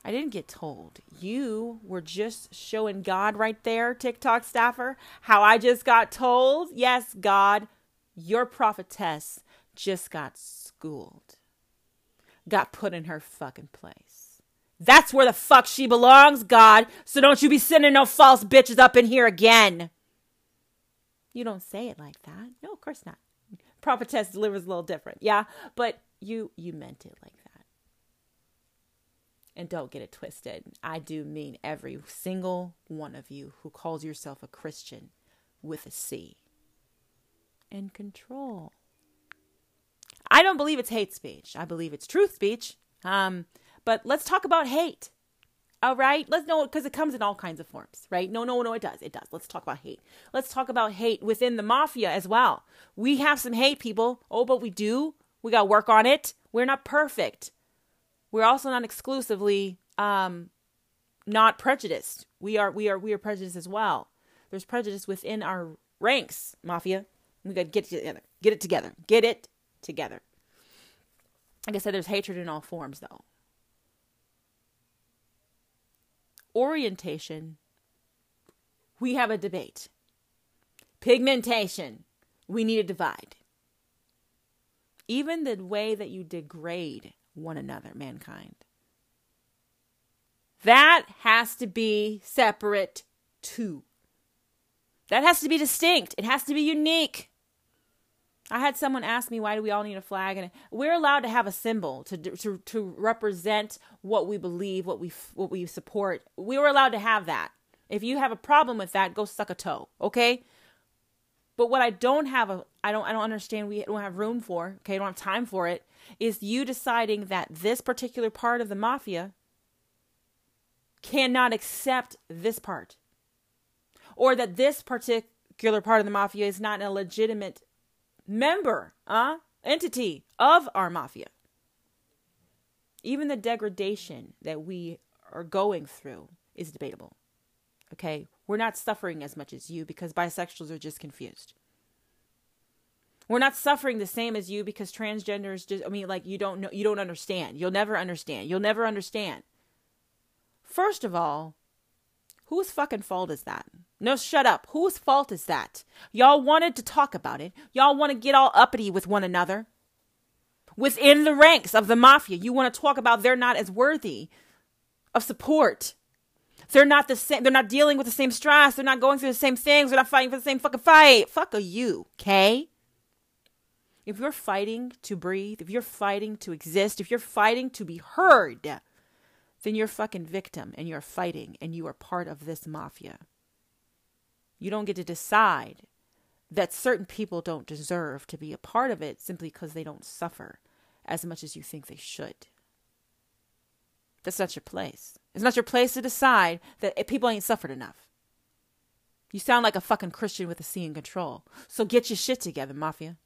I didn't get told. You were just showing God right there, TikTok staffer, how I just got told. Yes, God, your prophetess just got schooled, got put in her fucking place. That's where the fuck she belongs, God. So don't you be sending no false bitches up in here again. You don't say it like that. No, of course not. Prophetess delivers a little different. Yeah, but you you meant it like that. And don't get it twisted. I do mean every single one of you who calls yourself a Christian with a C. And control. I don't believe it's hate speech. I believe it's truth speech. Um, but let's talk about hate. All right, let's know because it comes in all kinds of forms, right? No, no, no, it does. It does. Let's talk about hate. Let's talk about hate within the mafia as well. We have some hate people. Oh, but we do. We got to work on it. We're not perfect we're also not exclusively um, not prejudiced. We are we are we are prejudiced as well. There's prejudice within our ranks, mafia. We got to get it together. Get it together. Get it together. Like I said, there's hatred in all forms, though. Orientation, we have a debate. Pigmentation, we need a divide. Even the way that you degrade one another, mankind. That has to be separate too. That has to be distinct. It has to be unique. I had someone ask me why do we all need a flag and we're allowed to have a symbol to to to represent what we believe, what we what we support. We were allowed to have that. If you have a problem with that, go suck a toe, okay? But what I don't have a I don't I don't understand we don't have room for, okay? I don't have time for it is you deciding that this particular part of the mafia cannot accept this part or that this particular part of the mafia is not a legitimate member uh entity of our mafia even the degradation that we are going through is debatable okay we're not suffering as much as you because bisexuals are just confused we're not suffering the same as you because transgenders just I mean like you don't know you don't understand. You'll never understand. You'll never understand. First of all, whose fucking fault is that? No, shut up. Whose fault is that? Y'all wanted to talk about it. Y'all want to get all uppity with one another. Within the ranks of the mafia, you want to talk about they're not as worthy of support. They're not the same. They're not dealing with the same stress. They're not going through the same things. They're not fighting for the same fucking fight. Fuck a you, okay? if you're fighting to breathe, if you're fighting to exist, if you're fighting to be heard, then you're fucking victim and you're fighting and you are part of this mafia. You don't get to decide that certain people don't deserve to be a part of it simply because they don't suffer as much as you think they should. That's not your place. It's not your place to decide that people ain't suffered enough. You sound like a fucking Christian with a C in control. So get your shit together, Mafia.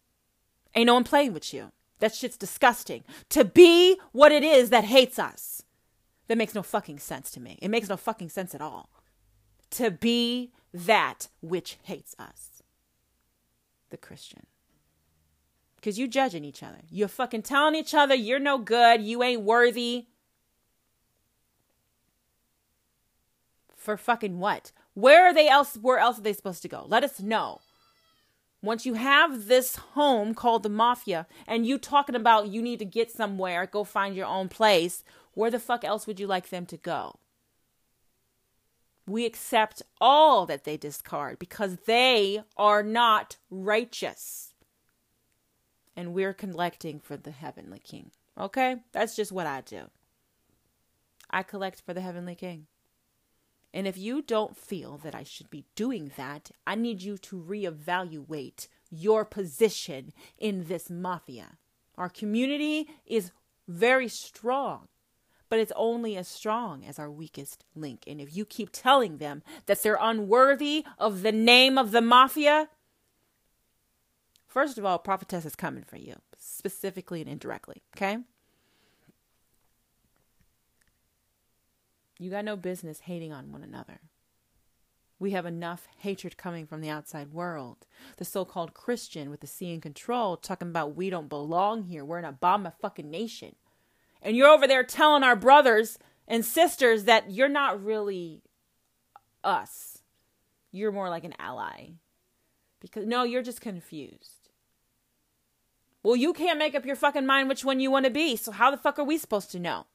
Ain't no one playing with you. That shit's disgusting. To be what it is that hates us. That makes no fucking sense to me. It makes no fucking sense at all. To be that which hates us. The Christian. Because you judging each other. You're fucking telling each other you're no good, you ain't worthy. For fucking what? Where are they else where else are they supposed to go? Let us know. Once you have this home called the mafia and you talking about you need to get somewhere, go find your own place, where the fuck else would you like them to go? We accept all that they discard because they are not righteous. And we're collecting for the heavenly king. Okay? That's just what I do. I collect for the heavenly king. And if you don't feel that I should be doing that, I need you to reevaluate your position in this mafia. Our community is very strong. But it's only as strong as our weakest link. And if you keep telling them that they're unworthy of the name of the mafia, first of all, prophetess is coming for you, specifically and indirectly, okay? You got no business hating on one another. We have enough hatred coming from the outside world. The so called Christian with the C in control talking about we don't belong here. We're an Obama fucking nation. And you're over there telling our brothers and sisters that you're not really us. You're more like an ally. Because no, you're just confused. Well, you can't make up your fucking mind which one you want to be. So how the fuck are we supposed to know?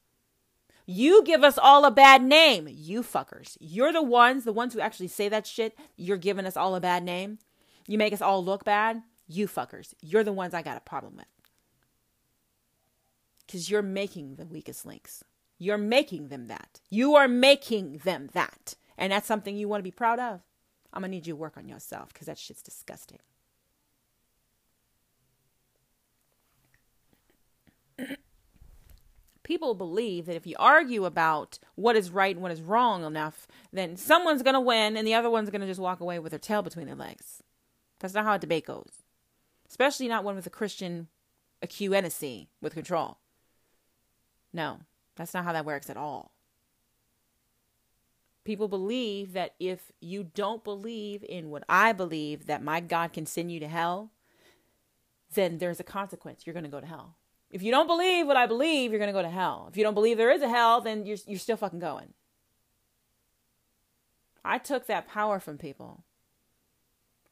You give us all a bad name, you fuckers. You're the ones, the ones who actually say that shit. You're giving us all a bad name. You make us all look bad. You fuckers. You're the ones I got a problem with. Because you're making the weakest links. You're making them that. You are making them that. And that's something you want to be proud of. I'm going to need you to work on yourself because that shit's disgusting. people believe that if you argue about what is right and what is wrong enough, then someone's going to win and the other one's going to just walk away with their tail between their legs. That's not how a debate goes, especially not one with a Christian a Q and a C with control. No, that's not how that works at all. People believe that if you don't believe in what I believe, that my God can send you to hell, then there's a consequence. You're going to go to hell. If you don't believe what I believe, you're going to go to hell. If you don't believe there is a hell, then you're, you're still fucking going. I took that power from people.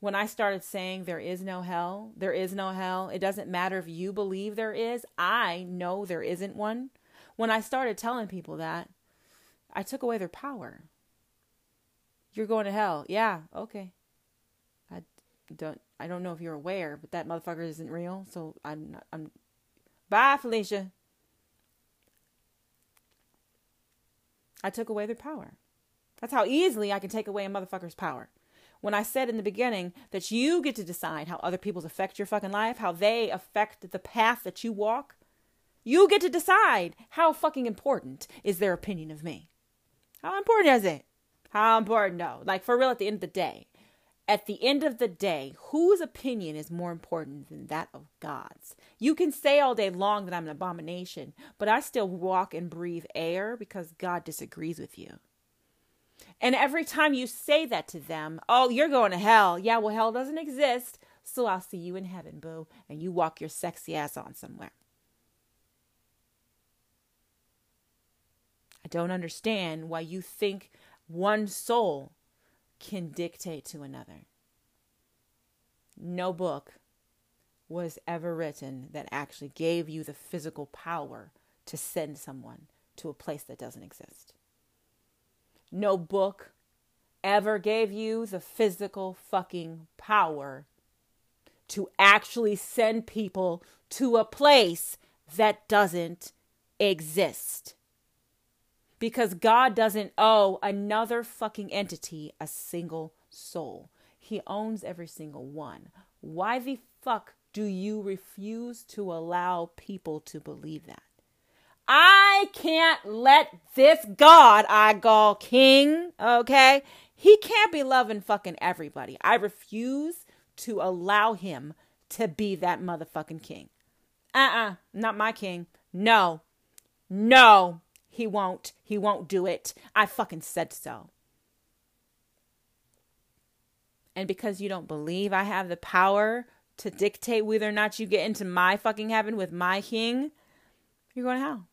When I started saying there is no hell, there is no hell, it doesn't matter if you believe there is, I know there isn't one. When I started telling people that, I took away their power. You're going to hell. Yeah, okay. I don't I don't know if you're aware, but that motherfucker isn't real, so I'm not, I'm Bye, Felicia. I took away their power. That's how easily I can take away a motherfucker's power. When I said in the beginning that you get to decide how other people's affect your fucking life, how they affect the path that you walk, you get to decide how fucking important is their opinion of me. How important is it? How important, though? Like, for real, at the end of the day, at the end of the day, whose opinion is more important than that of God's? You can say all day long that I'm an abomination, but I still walk and breathe air because God disagrees with you. And every time you say that to them, oh, you're going to hell. Yeah, well, hell doesn't exist. So I'll see you in heaven, boo. And you walk your sexy ass on somewhere. Don't understand why you think one soul can dictate to another. No book was ever written that actually gave you the physical power to send someone to a place that doesn't exist. No book ever gave you the physical fucking power to actually send people to a place that doesn't exist because God doesn't owe another fucking entity a single soul. He owns every single one. Why the fuck do you refuse to allow people to believe that? I can't let this God I call king, okay? He can't be loving fucking everybody. I refuse to allow him to be that motherfucking king. Uh uh-uh, uh, not my king. No, no, he won't. He won't do it. I fucking said so. And because you don't believe I have the power to dictate whether or not you get into my fucking heaven with my king, you're going to hell.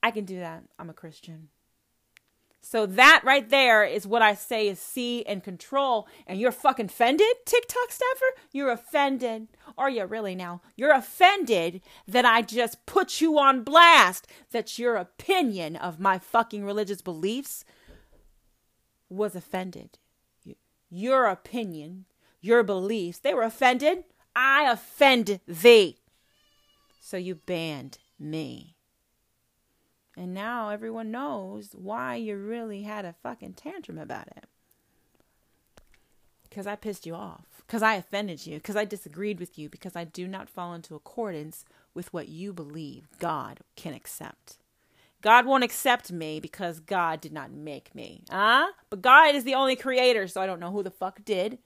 I can do that. I'm a Christian. So that right there is what I say is see and control. And you're fucking offended, TikTok staffer? You're offended. Are you really now? You're offended that I just put you on blast that your opinion of my fucking religious beliefs was offended. Your opinion, your beliefs, they were offended. I offend thee. So you banned me. And now everyone knows why you really had a fucking tantrum about it. Because I pissed you off. Because I offended you. Because I disagreed with you. Because I do not fall into accordance with what you believe God can accept. God won't accept me because God did not make me. Huh? But God is the only creator, so I don't know who the fuck did.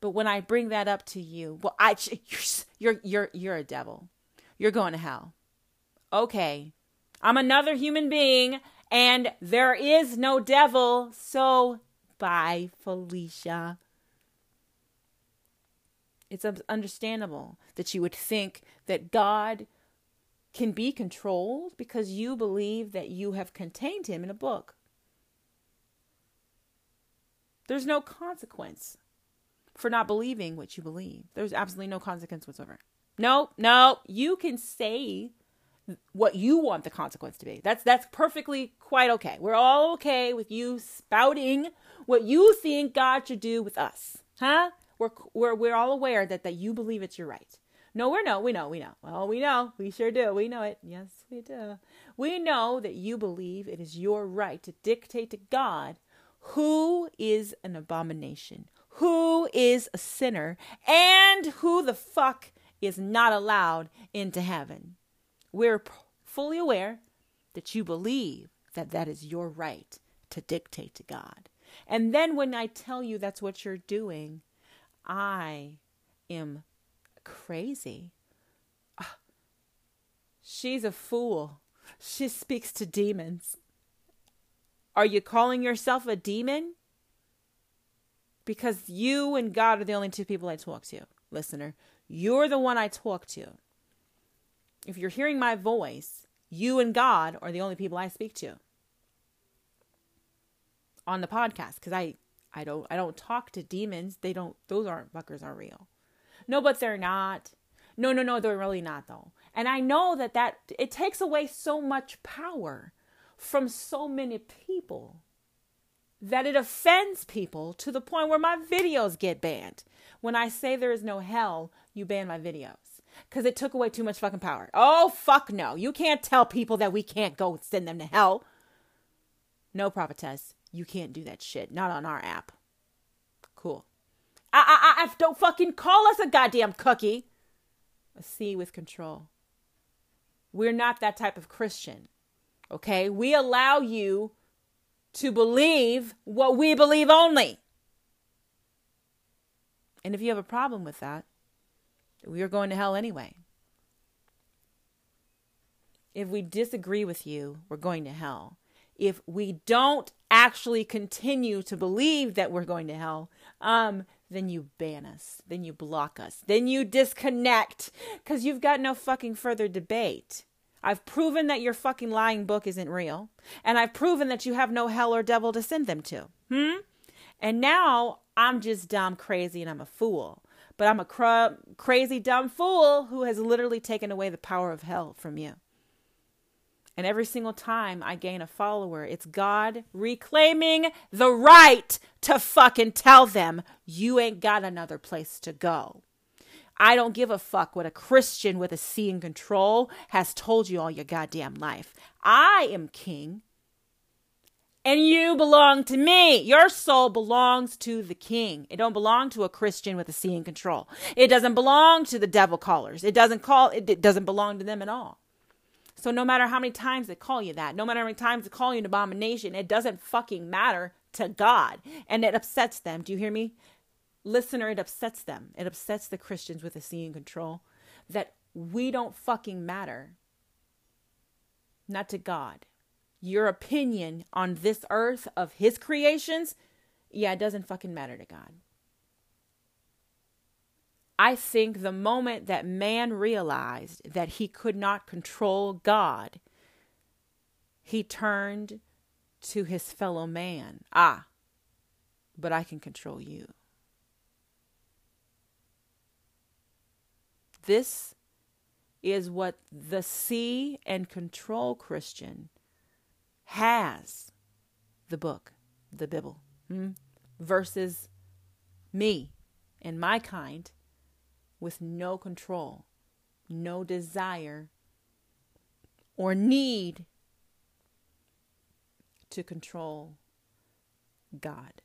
But when I bring that up to you, well, I you're you're you're a devil. You're going to hell. Okay. I'm another human being and there is no devil. So bye, Felicia. It's understandable that you would think that God can be controlled because you believe that you have contained him in a book. There's no consequence for not believing what you believe. There's absolutely no consequence whatsoever. No, no, you can say what you want the consequence to be. That's that's perfectly quite okay. We're all okay with you spouting what you think God should do with us. Huh? We're we're we're all aware that that you believe it's your right. No, we're no, we know, we know. Well, we know, we sure do. We know it. Yes, we do. We know that you believe it is your right to dictate to God who is an abomination, who is a sinner, and who the fuck is not allowed into heaven. We're fully aware that you believe that that is your right to dictate to God. And then when I tell you that's what you're doing, I am crazy. Ah, she's a fool. She speaks to demons. Are you calling yourself a demon? Because you and God are the only two people I talk to, listener. You're the one I talk to. If you're hearing my voice, you and God are the only people I speak to on the podcast because I I don't I don't talk to demons. They don't those aren't fuckers are real. No, but they're not. No, no, no, they're really not though. And I know that that it takes away so much power from so many people that it offends people to the point where my videos get banned. When I say there is no hell, you ban my videos because it took away too much fucking power. Oh, fuck no. You can't tell people that we can't go send them to hell. No, prophetess. You can't do that shit. Not on our app. Cool. I, I, I don't fucking call us a goddamn cookie. A C with control. We're not that type of Christian. Okay? We allow you to believe what we believe only. And if you have a problem with that, we are going to hell anyway. If we disagree with you, we're going to hell. If we don't actually continue to believe that we're going to hell, um, then you ban us, then you block us, then you disconnect because you've got no fucking further debate. I've proven that your fucking lying book isn't real, and I've proven that you have no hell or devil to send them to. Hmm? And now I'm just dumb, crazy, and I'm a fool but I'm a cr- crazy, dumb fool who has literally taken away the power of hell from you. And every single time I gain a follower, it's God reclaiming the right to fucking tell them you ain't got another place to go. I don't give a fuck what a Christian with a C in control has told you all your goddamn life. I am king and you belong to me. Your soul belongs to the king. It don't belong to a Christian with a C in control. It doesn't belong to the devil callers. It doesn't call it, it doesn't belong to them at all. So no matter how many times they call you that, no matter how many times they call you an abomination, it doesn't fucking matter to God. And it upsets them. Do you hear me? Listener, it upsets them. It upsets the Christians with a C in control that we don't fucking matter. Not to God your opinion on this earth of his creations, yeah, it doesn't fucking matter to God. I think the moment that man realized that he could not control God, he turned to his fellow man. Ah, but I can control you. This is what the see and control Christian has the book, the Bible, hmm, versus me and my kind with no control, no desire, or need to control God.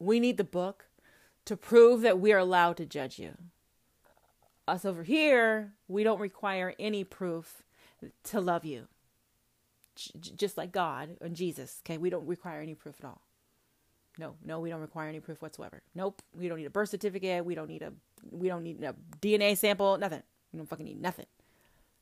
We need the book to prove that we are allowed to judge you. us over here, we don't require any proof to love you. Just like God and Jesus, okay? We don't require any proof at all. No, no, we don't require any proof whatsoever. Nope, we don't need a birth certificate. We don't need a, we don't need a DNA sample. Nothing. We don't fucking need nothing.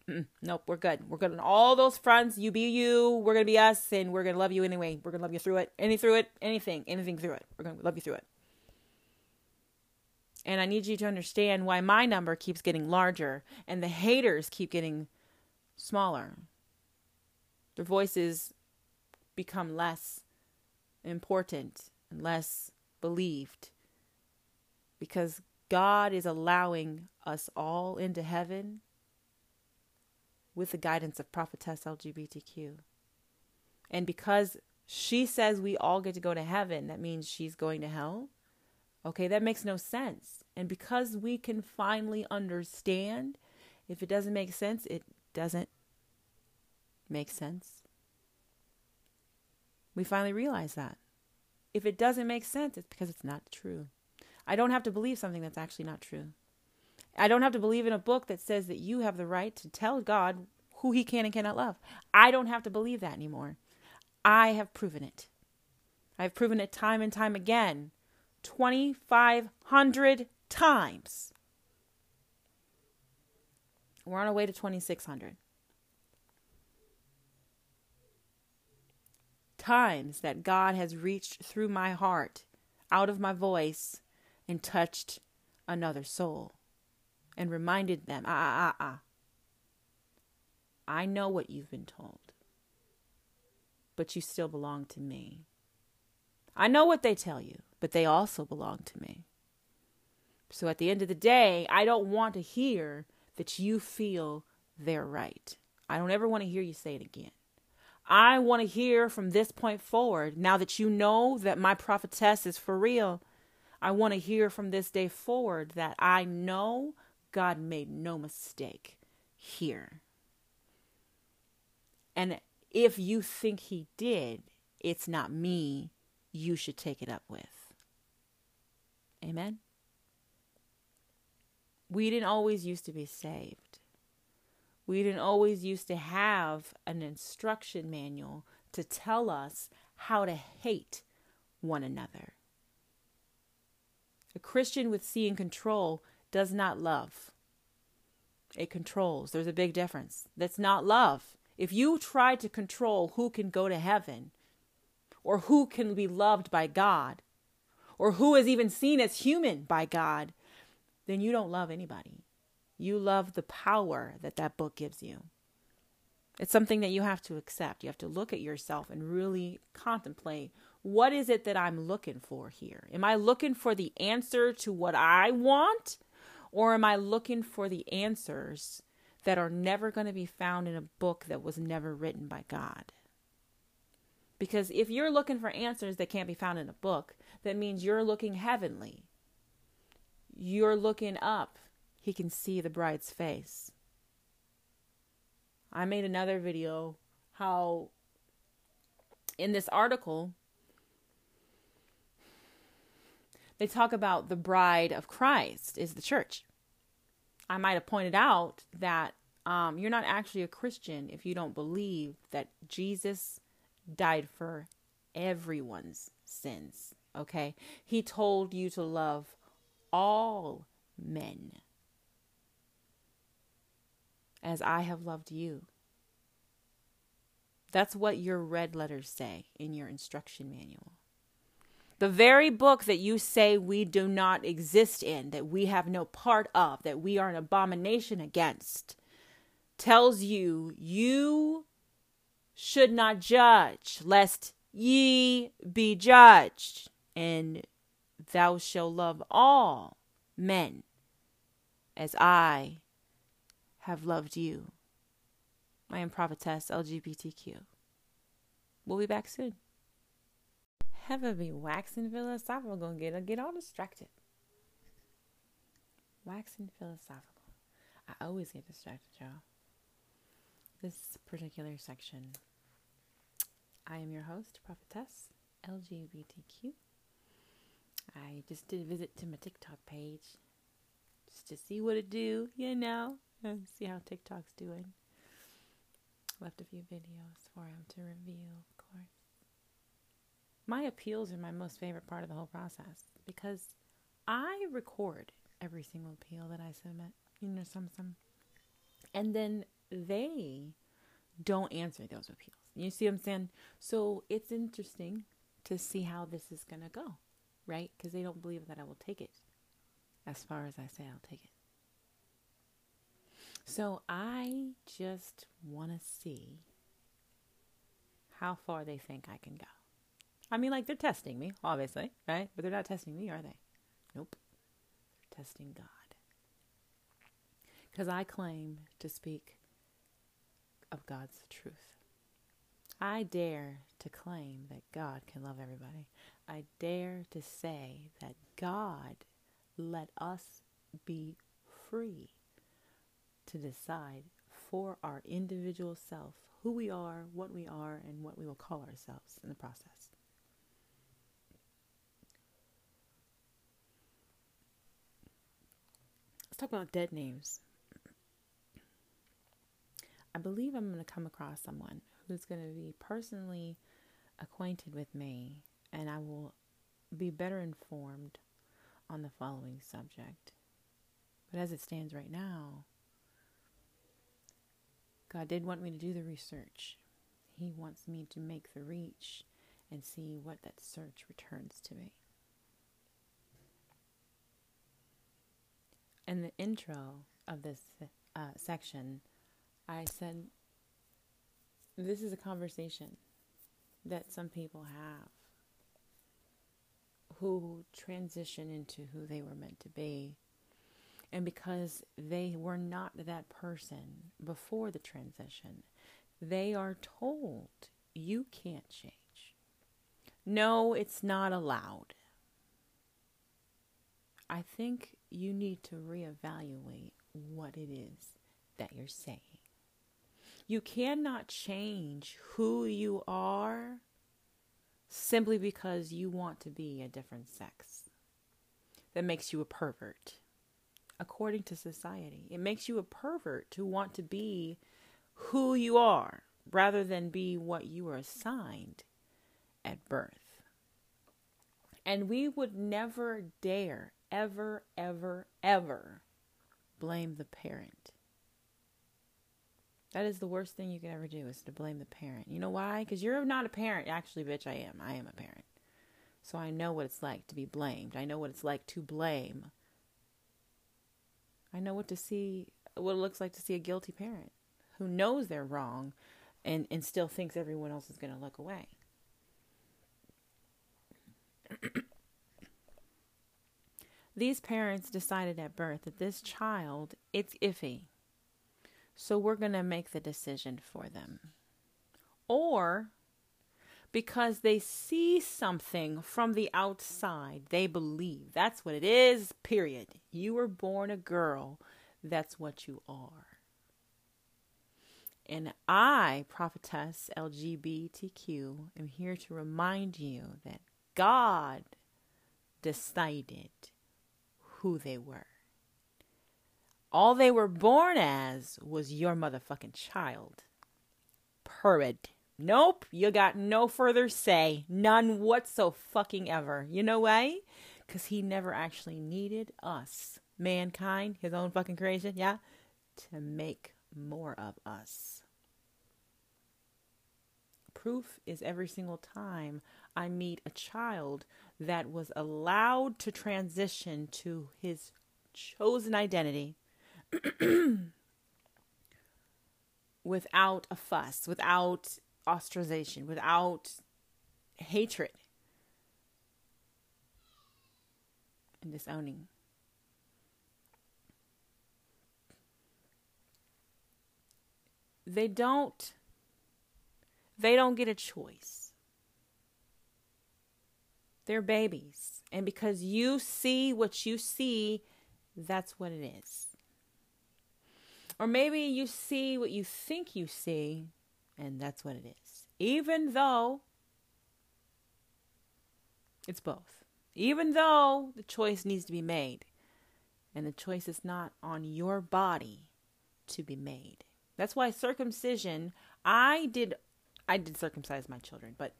Mm-mm. Nope, we're good. We're good on all those fronts. You be you. We're gonna be us, and we're gonna love you anyway. We're gonna love you through it. Any through it, anything, anything through it. We're gonna love you through it. And I need you to understand why my number keeps getting larger and the haters keep getting smaller. Their voices become less important and less believed because God is allowing us all into heaven with the guidance of Prophetess LGBTQ. And because she says we all get to go to heaven, that means she's going to hell. Okay, that makes no sense. And because we can finally understand, if it doesn't make sense, it doesn't make sense. We finally realize that. If it doesn't make sense, it's because it's not true. I don't have to believe something that's actually not true. I don't have to believe in a book that says that you have the right to tell God who he can and cannot love. I don't have to believe that anymore. I have proven it. I've proven it time and time again 2,500 times. We're on our way to 2,600. Times that God has reached through my heart, out of my voice, and touched another soul and reminded them, ah, ah, ah, ah. I know what you've been told, but you still belong to me. I know what they tell you, but they also belong to me. So at the end of the day, I don't want to hear that you feel they're right. I don't ever want to hear you say it again. I want to hear from this point forward, now that you know that my prophetess is for real, I want to hear from this day forward that I know God made no mistake here. And if you think he did, it's not me you should take it up with. Amen? We didn't always used to be saved. We didn't always used to have an instruction manual to tell us how to hate one another. A Christian with in control does not love. It controls. There's a big difference. That's not love. If you try to control who can go to heaven, or who can be loved by God, or who is even seen as human by God, then you don't love anybody. You love the power that that book gives you. It's something that you have to accept. You have to look at yourself and really contemplate what is it that I'm looking for here? Am I looking for the answer to what I want? Or am I looking for the answers that are never going to be found in a book that was never written by God? Because if you're looking for answers that can't be found in a book, that means you're looking heavenly. You're looking up. He can see the bride's face. I made another video how in this article they talk about the bride of Christ is the church. I might have pointed out that um, you're not actually a Christian if you don't believe that Jesus died for everyone's sins. Okay? He told you to love all men as I have loved you. That's what your red letters say in your instruction manual. The very book that you say we do not exist in, that we have no part of, that we are an abomination against, tells you you should not judge, lest ye be judged. And thou shalt love all men as I have loved you. I am Prophetess LGBTQ. We'll be back soon. Heaven be waxing philosophical, gonna get get all distracted. Waxing philosophical. I always get distracted, y'all this particular section. I am your host, Prophetess LGBTQ. I just did a visit to my TikTok page. just to see what it do, you know, and see how TikTok's doing. Left a few videos for him to review, of course. My appeals are my most favorite part of the whole process because I record every single appeal that I submit. You know, some some, and then they don't answer those appeals. You see what I'm saying? So it's interesting to see how this is gonna go, right? Because they don't believe that I will take it as far as I say I'll take it. So I just want to see how far they think I can go. I mean, like, they're testing me, obviously, right? But they're not testing me, are they? Nope. They're testing God. Because I claim to speak of God's truth. I dare to claim that God can love everybody. I dare to say that God let us be free to decide for our individual self who we are, what we are, and what we will call ourselves in the process. Let's talk about dead names. I believe I'm going to come across someone who's going to be personally acquainted with me, and I will be better informed on the following subject. But as it stands right now, God did want me to do the research. He wants me to make the reach and see what that search returns to me. In the intro of this uh, section, I said, This is a conversation that some people have who transition into who they were meant to be and because they were not that person before the transition, they are told you can't change. No, it's not allowed. I think you need to reevaluate what it is that you're saying. You cannot change who you are simply because you want to be a different sex. That makes you a pervert according to society. It makes you a pervert to want to be who you are rather than be what you were assigned at birth. And we would never dare, ever, ever, ever blame the parent. That is the worst thing you could ever do is to blame the parent. You know why? Because you're not a parent. Actually, bitch, I am. I am a parent. So I know what it's like to be blamed. I know what it's like to blame I know what to see what it looks like to see a guilty parent who knows they're wrong and, and still thinks everyone else is going to look away. These parents decided at birth that this child, it's iffy. So we're going to make the decision for them. Or because they see something from the outside. They believe. That's what it is, period. You were born a girl. That's what you are. And I, prophetess LGBTQ, am here to remind you that God decided who they were. All they were born as was your motherfucking child. Period. Nope, you got no further say. None whatso fucking ever. You know why? Because he never actually needed us, mankind, his own fucking creation, yeah, to make more of us. Proof is every single time I meet a child that was allowed to transition to his chosen identity without a fuss, without ostracization, without hatred and disowning. They don't they don't get a choice. They're babies. And because you see what you see, that's what it is. Or maybe you see what you think you see, and that's what it is. Even though it's both. Even though the choice needs to be made. And the choice is not on your body to be made. That's why circumcision, I did I did circumcise my children, but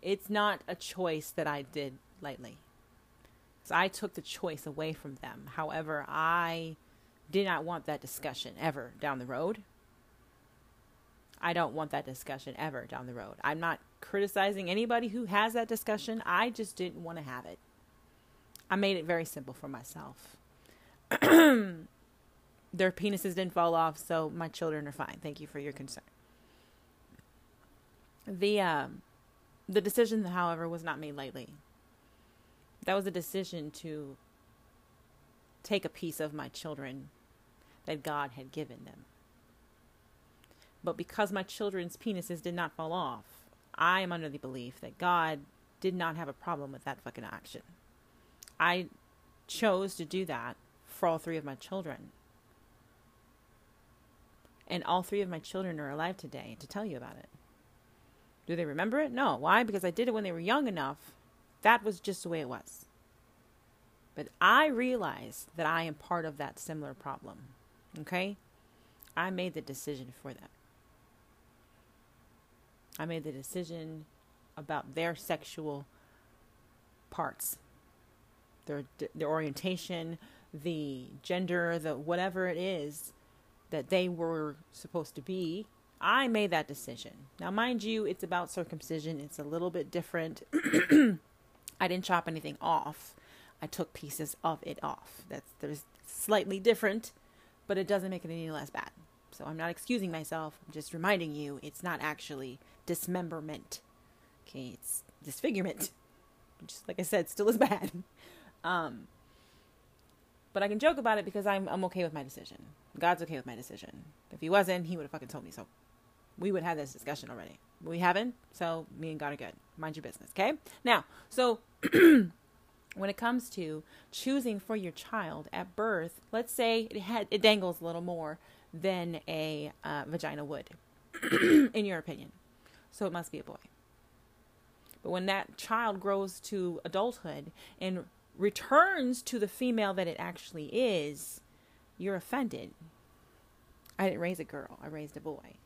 it's not a choice that I did lightly. So I took the choice away from them. However, I did not want that discussion ever down the road. I don't want that discussion ever down the road. I'm not criticizing anybody who has that discussion. I just didn't want to have it. I made it very simple for myself. Their penises didn't fall off, so my children are fine. Thank you for your concern. The um, the decision, however, was not made lightly. That was a decision to take a piece of my children that God had given them. But because my children's penises did not fall off, I am under the belief that God did not have a problem with that fucking action. I chose to do that for all three of my children. And all three of my children are alive today to tell you about it. Do they remember it? No. Why? Because I did it when they were young enough. That was just the way it was. But I realize that I am part of that similar problem. Okay? I made the decision for them. I made the decision about their sexual parts, their their orientation, the gender, the whatever it is that they were supposed to be. I made that decision. Now, mind you, it's about circumcision. It's a little bit different. I didn't chop anything off. I took pieces of it off. That's there's slightly different, but it doesn't make it any less bad. So I'm not excusing myself. I'm just reminding you it's not actually dismemberment. Okay, it's disfigurement. Just like I said, still is bad. Um, but I can joke about it because I'm I'm okay with my decision. God's okay with my decision. If he wasn't, he would have fucking told me so. We would have this discussion already. We haven't, so me and God are good. Mind your business, okay? Now, so when it comes to choosing for your child at birth, let's say it had it dangles a little more than a uh, vagina would, in your opinion. So it must be a boy. But when that child grows to adulthood and returns to the female that it actually is, you're offended. I didn't raise a girl, I raised a boy.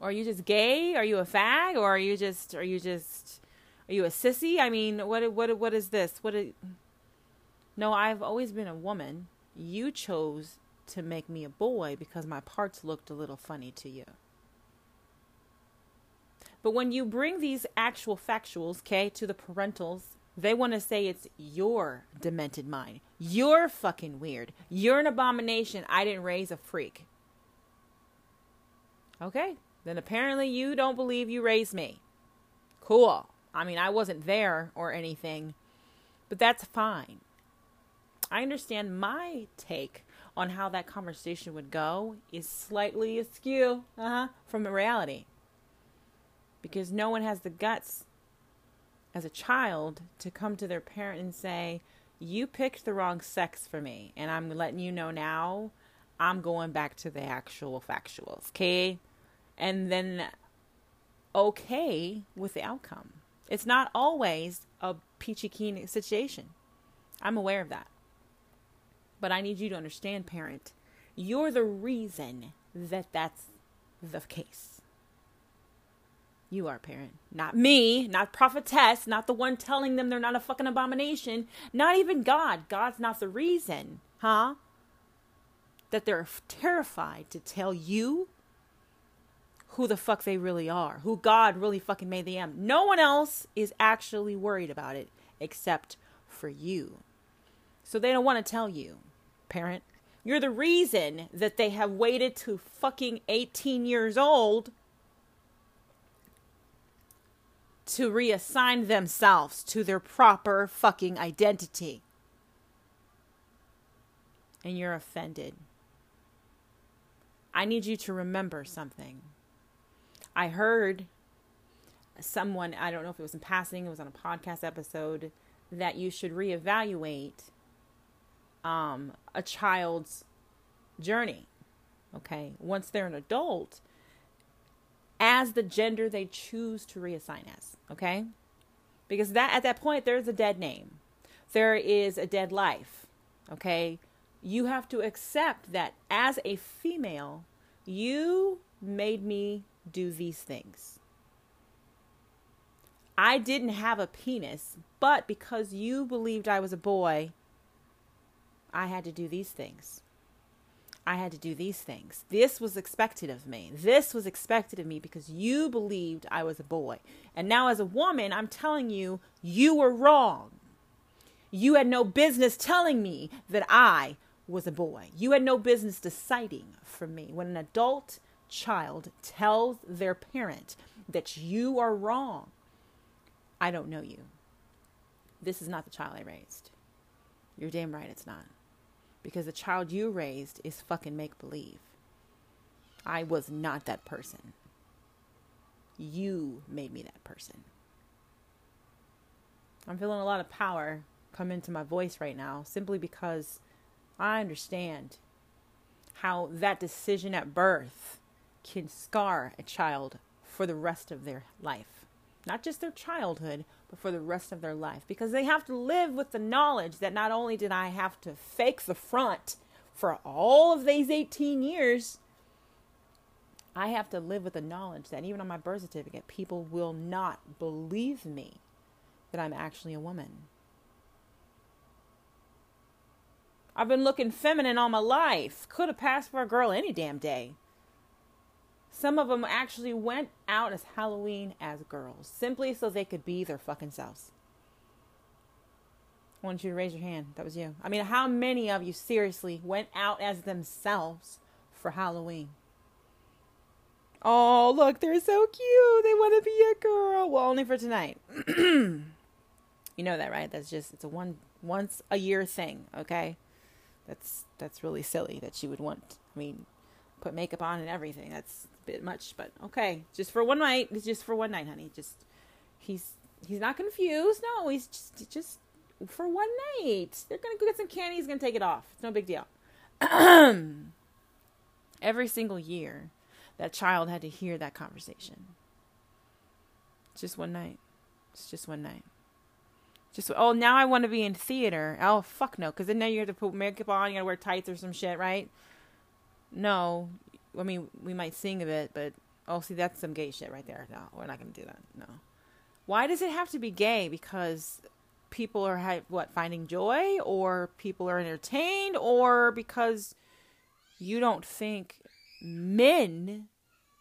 Are you just gay? Are you a fag? Or are you just are you just are you a sissy? I mean, what what what is this? What is, No, I've always been a woman. You chose to make me a boy because my parts looked a little funny to you. But when you bring these actual factuals, okay, to the parentals, they want to say it's your demented mind. You're fucking weird. You're an abomination. I didn't raise a freak. Okay, then apparently you don't believe you raised me. Cool. I mean, I wasn't there or anything, but that's fine. I understand my take on how that conversation would go is slightly askew uh-huh, from the reality because no one has the guts as a child to come to their parent and say, You picked the wrong sex for me, and I'm letting you know now I'm going back to the actual factuals, okay? And then okay with the outcome. It's not always a peachy keen situation. I'm aware of that. But I need you to understand, parent, you're the reason that that's the case. You are parent. Not me, not prophetess, not the one telling them they're not a fucking abomination. Not even God. God's not the reason, huh? That they're terrified to tell you who the fuck they really are, who God really fucking made them. No one else is actually worried about it except for you. So they don't want to tell you, parent. You're the reason that they have waited to fucking 18 years old to reassign themselves to their proper fucking identity. And you're offended. I need you to remember something. I heard someone, I don't know if it was in passing, it was on a podcast episode, that you should reevaluate um, a child's journey. Okay. Once they're an adult, as the gender they choose to reassign as. Okay. Because that at that point there's a dead name. there is a dead life. Okay? You have to accept that as a female, you made me do these things. I didn't have a penis, but because you believed I was a boy, I had to do these things. I had to do these things. This was expected of me. This was expected of me because you believed I was a boy. And now, as a woman, I'm telling you, you were wrong. You had no business telling me that I was a boy. You had no business deciding for me. When an adult child tells their parent that you are wrong, I don't know you. This is not the child I raised. You're damn right it's not because the child you raised is fucking make believe. I was not that person. You made me that person. I'm feeling a lot of power come into my voice right now simply because I understand how that decision at birth can scar a child for the rest of their life. Not just their childhood, but for the rest of their life because they have to live with the knowledge that not only did I have to fake the front for all of these 18 years, I have to live with the knowledge that even on my birth certificate, people will not believe me that I'm actually a woman. I've been looking feminine all my life. Could have passed for a girl any damn day. Some of them actually went out as Halloween as girls, simply so they could be their fucking selves. I want you to raise your hand. That was you. I mean, how many of you seriously went out as themselves for Halloween? Oh, look, they're so cute. They want to be a girl. Well, only for tonight. you know that, right? That's just it's a one once a year thing, okay? That's that's really silly that she would want. I mean, put makeup on and everything. That's bit much, but okay. Just for one night. It's just for one night, honey. Just he's he's not confused. No, he's just just for one night. They're gonna go get some candy. He's gonna take it off. It's no big deal. Every single year, that child had to hear that conversation. It's just one night. It's just one night. Just oh, now I want to be in theater. Oh fuck no, because then now you have to put makeup on. You gotta wear tights or some shit, right? no, I mean we might sing a bit, but oh, see that's some gay shit right there. No, we're not gonna do that. No. Why does it have to be gay? Because people are what finding joy, or people are entertained, or because you don't think men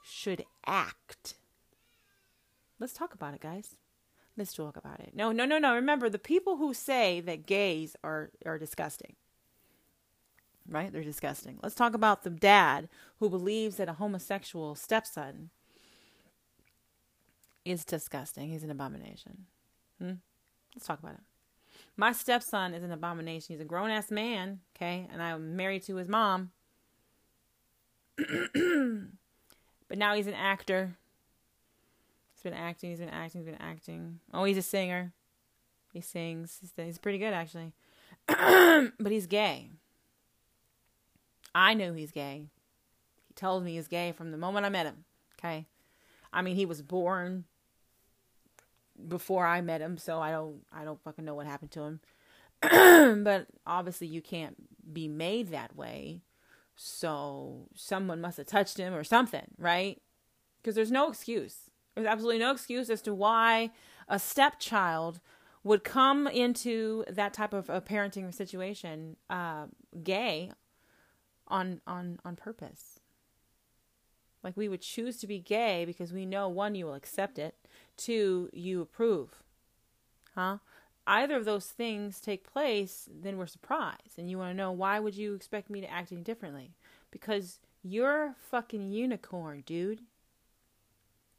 should act. Let's talk about it, guys. Let's talk about it. No, no, no, no. Remember, the people who say that gays are are disgusting right? They're disgusting. Let's talk about the dad who believes that a homosexual stepson is disgusting. He's an abomination. Hmm? Let's talk about it. My stepson is an abomination. He's a grown ass man, okay? And I'm married to his mom. but now he's an actor. He's been acting, he's been acting, he's been acting. Oh, he's a singer. He sings. He's, he's pretty good, actually. but he's gay. I knew he's gay. He told me he's gay from the moment I met him. Okay. I mean, he was born before I met him, so I don't I don't fucking know what happened to him. but obviously you can't be made that way. So someone must have touched him or something, right? Because there's no excuse. There's absolutely no excuse as to why a stepchild would come into that type of a parenting situation uh, gay on on on purpose. Like we would choose to be gay because we know one you will accept it, two you approve. Huh? Either of those things take place, then we're surprised and you want to know why would you expect me to act any differently? Because you're a fucking unicorn, dude.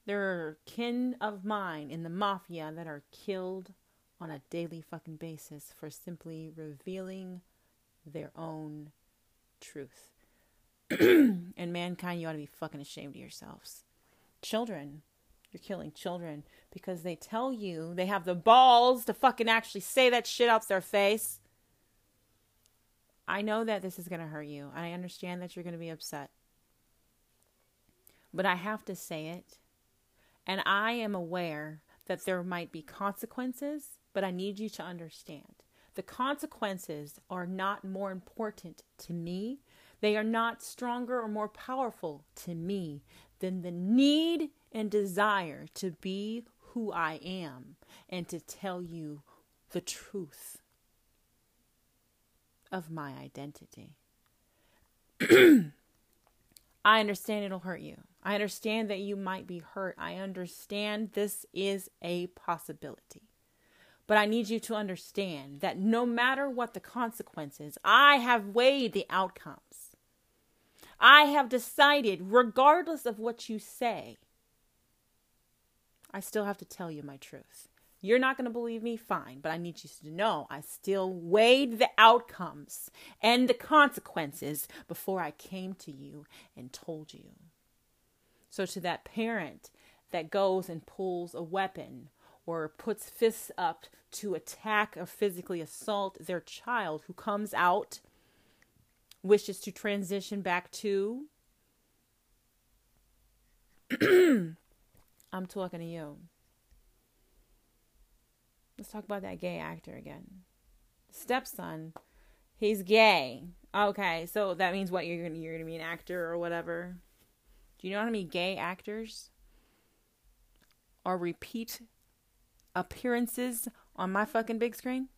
There are kin of mine in the mafia that are killed on a daily fucking basis for simply revealing their own truth. and mankind, you ought to be fucking ashamed of yourselves. Children, you're killing children because they tell you they have the balls to fucking actually say that shit out their face. I know that this is going to hurt you. I understand that you're going to be upset. But I have to say it. And I am aware that there might be consequences, but I need you to understand The consequences are not more important to me. They are not stronger or more powerful to me than the need and desire to be who I am and to tell you the truth of my identity. I understand it'll hurt you. I understand that you might be hurt. I understand this is a possibility. But I need you to understand that no matter what the consequences, I have weighed the outcomes. I have decided, regardless of what you say, I still have to tell you my truth. You're not going to believe me? Fine. But I need you to know I still weighed the outcomes and the consequences before I came to you and told you. So, to that parent that goes and pulls a weapon or puts fists up to attack or physically assault their child who comes out, wishes to transition back to, I'm talking to you. Let's talk about that gay actor again. Stepson, he's gay. Okay, so that means what you're gonna you're gonna be an actor or whatever. Do you know how many gay actors are repeat appearances on my fucking big screen?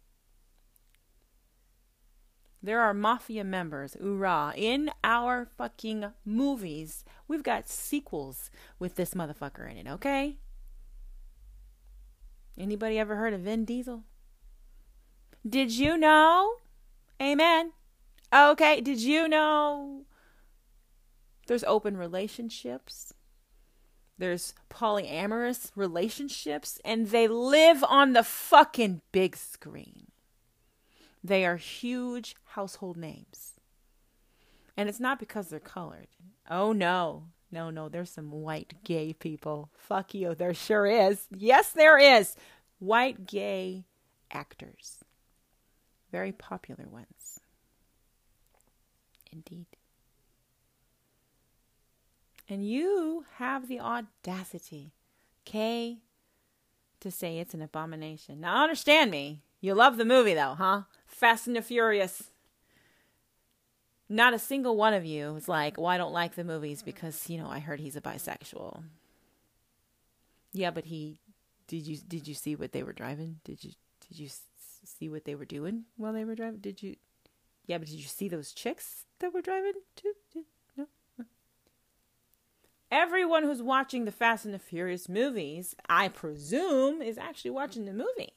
There are mafia members, oorah, in our fucking movies. We've got sequels with this motherfucker in it, okay? Anybody ever heard of Vin Diesel? Did you know? Amen. Okay, did you know there's open relationships? There's polyamorous relationships, and they live on the fucking big screen. They are huge household names. And it's not because they're colored. Oh no, no, no, there's some white gay people. Fuck you. There sure is. Yes, there is. White gay actors. Very popular ones. Indeed. And you have the audacity, Kay, to say it's an abomination. Now, understand me. You love the movie, though, huh? Fast and the Furious not a single one of you is like, well, I don't like the movies because, you know, I heard he's a bisexual. Yeah, but he did you did you see what they were driving? Did you did you see what they were doing while they were driving? Did you Yeah, but did you see those chicks that were driving too? No. Everyone who's watching the Fast and the Furious movies, I presume, is actually watching the movie.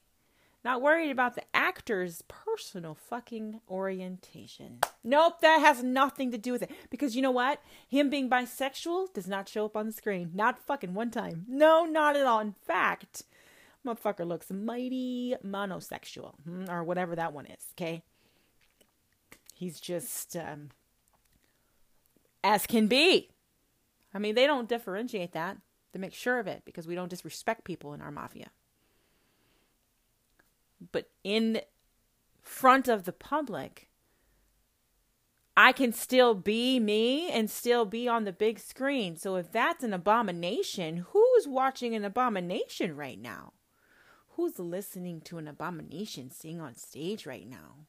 Not worried about the actor's personal fucking orientation. Nope, that has nothing to do with it. Because you know what? Him being bisexual does not show up on the screen. Not fucking one time. No, not at all. In fact, motherfucker looks mighty monosexual. Hmm, or whatever that one is, okay? He's just um, as can be. I mean, they don't differentiate that. They make sure of it because we don't disrespect people in our mafia but in front of the public, I can still be me and still be on the big screen. So if that's an abomination, who's watching an abomination right now? Who's listening to an abomination sing on stage right now?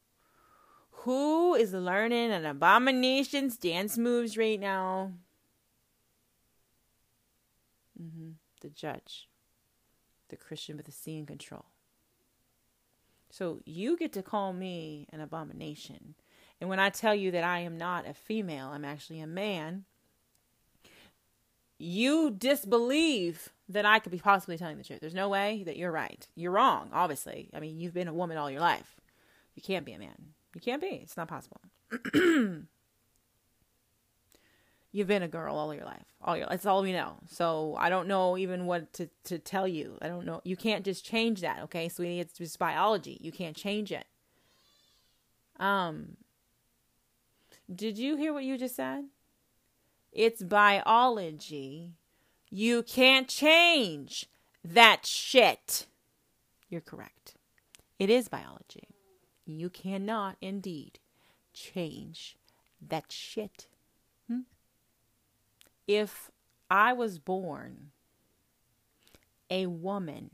Who is learning an abomination's dance moves right now? Mm-hmm. The judge, the Christian with the in control. So you get to call me an abomination. And when I tell you that I am not a female, I'm actually a man, you disbelieve that I could be possibly telling the truth. There's no way that you're right. You're wrong, obviously. I mean, you've been a woman all your life. You can't be a man. You can't be. It's not possible. you've been a girl all your life. All your that's all we know. So I don't know even what to, to tell you. I don't know. You can't just change that, okay, sweetie? It's just biology. You can't change it. Um Did you hear what you just said? It's biology. You can't change that shit. You're correct. It is biology. You cannot indeed change that shit if I was born a woman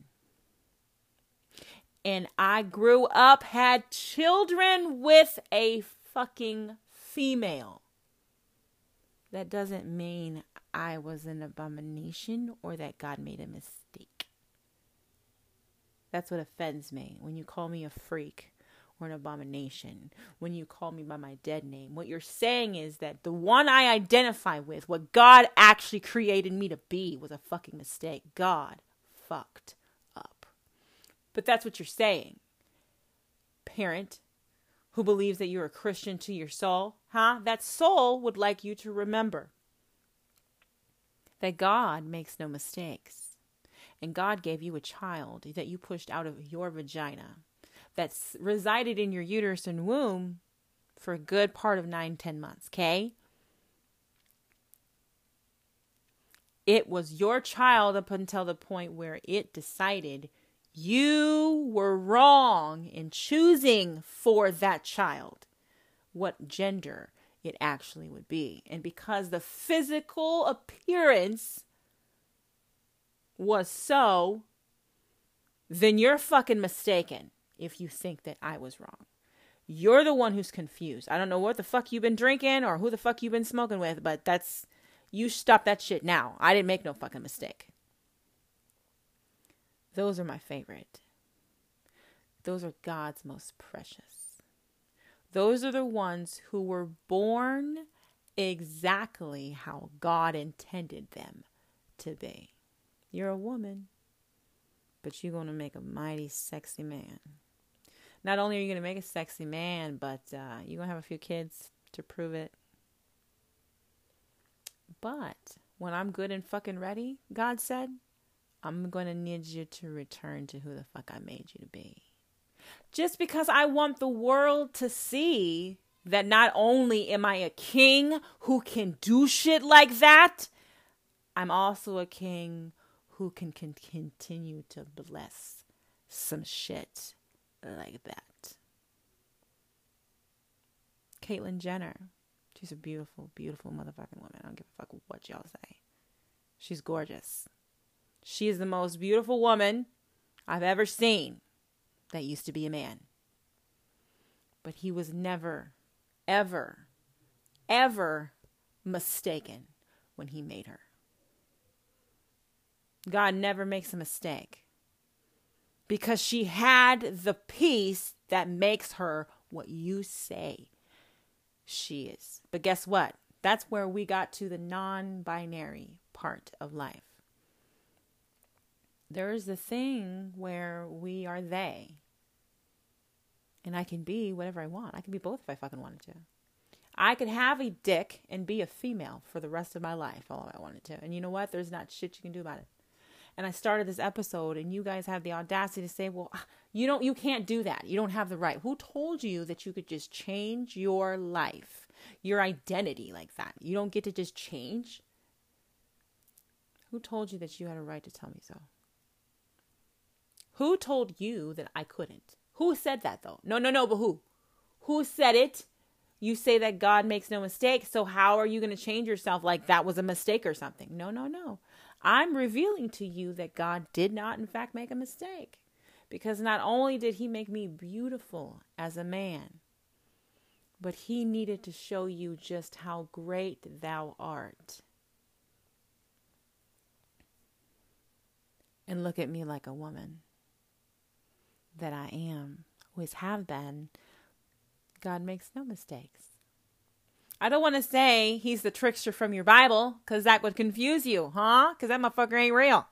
and I grew up, had children with a fucking female. That doesn't mean I was an abomination or that God made a mistake. That's what offends me when you call me a freak or an abomination, when you call me by my dead name. What you're saying is that the one I identify with, what God actually created me to be, was a fucking mistake. God fucked up. But that's what you're saying. Parent who believes that you're a Christian to your soul, huh? That soul would like you to remember that God makes no mistakes. And God gave you a child that you pushed out of your vagina that's resided in your uterus and womb for a good part of nine, ten months, okay? It was your child up until the point where it decided you were wrong in choosing for that child what gender it actually would be. And because the physical appearance was so, then you're fucking mistaken if you think that I was wrong. You're the one who's confused. I don't know what the fuck you've been drinking or who the fuck you've been smoking with, but that's you stop that shit now. I didn't make no fucking mistake. Those are my favorite. Those are God's most precious. Those are the ones who were born exactly how God intended them to be. You're a woman, but you're going to make a mighty sexy man. Not only are you going to make a sexy man, but uh, you're going to have a few kids to prove it. But when I'm good and fucking ready, God said, I'm going to need you to return to who the fuck I made you to be. Just because I want the world to see that not only am I a king who can do shit like that, I'm also a king who can, can continue to bless some shit like that. Caitlyn Jenner. She's a beautiful, beautiful motherfucking woman. I don't give a fuck what y'all say. She's gorgeous. She is the most beautiful woman I've ever seen that used to be a man. But he was never, ever, ever mistaken when he made her. God never makes a mistake because she had the piece that makes her what you say she is. But guess what? That's where we got to the non binary part of life. There is the thing where we are they. And I can be whatever I want. I can be both if I fucking wanted to. I could have a dick and be a female for the rest of my life, all I wanted to. And you know what? There's not shit you can do about it and I started this episode and you guys have the audacity to say, "Well, you don't you can't do that. You don't have the right." Who told you that you could just change your life, your identity like that? You don't get to just change. Who told you that you had a right to tell me so? Who told you that I couldn't? Who said that though? No, no, no, but who? Who said it? You say that God makes no mistakes, so how are you going to change yourself like that was a mistake or something? No, no, no. I'm revealing to you that God did not, in fact, make a mistake. Because not only did He make me beautiful as a man, but He needed to show you just how great thou art. And look at me like a woman that I am, always have been. God makes no mistakes. I don't want to say he's the trickster from your Bible because that would confuse you, huh? Because that motherfucker ain't real.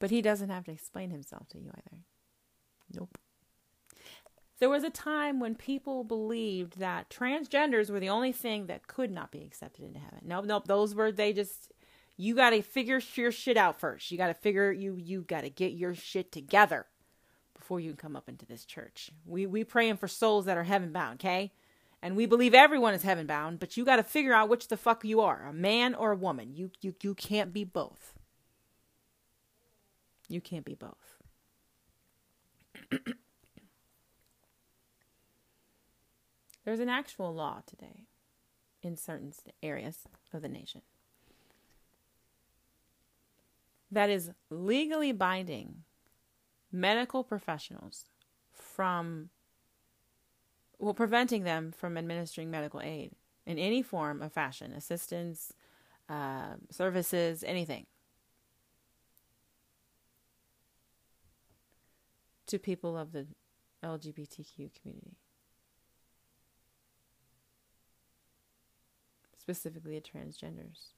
But he doesn't have to explain himself to you either. Nope. There was a time when people believed that transgenders were the only thing that could not be accepted into heaven. Nope, nope. Those were they just you got to figure your shit out first. You got to figure you you got to get your shit together before you can come up into this church. We we praying for souls that are heaven bound, okay? And we believe everyone is heaven bound, but you got to figure out which the fuck you are, a man or a woman. You you you can't be both. You can't be both. There's an actual law today in certain areas of the nation that is legally binding medical professionals from well preventing them from administering medical aid in any form of fashion assistance uh, services anything. To people of the lgbtq community. Specifically transgenders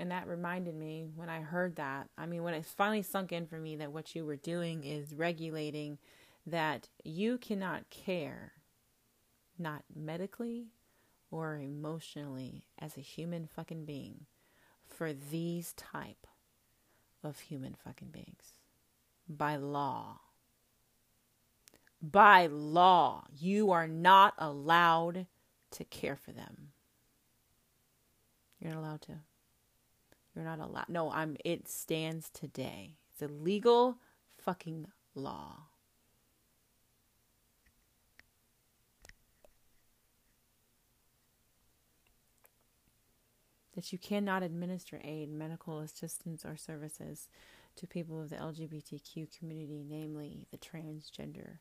And that reminded me when I heard that. I mean, when it finally sunk in for me that what you were doing is regulating that you cannot care, not medically or emotionally, as a human fucking being, for these type of human fucking beings. By law. By law, you are not allowed to care for them. You're not allowed to. You're not allowed. No, I'm. It stands today. It's a legal fucking law. That you cannot administer aid, medical assistance, or services to people of the LGBTQ community, namely the transgender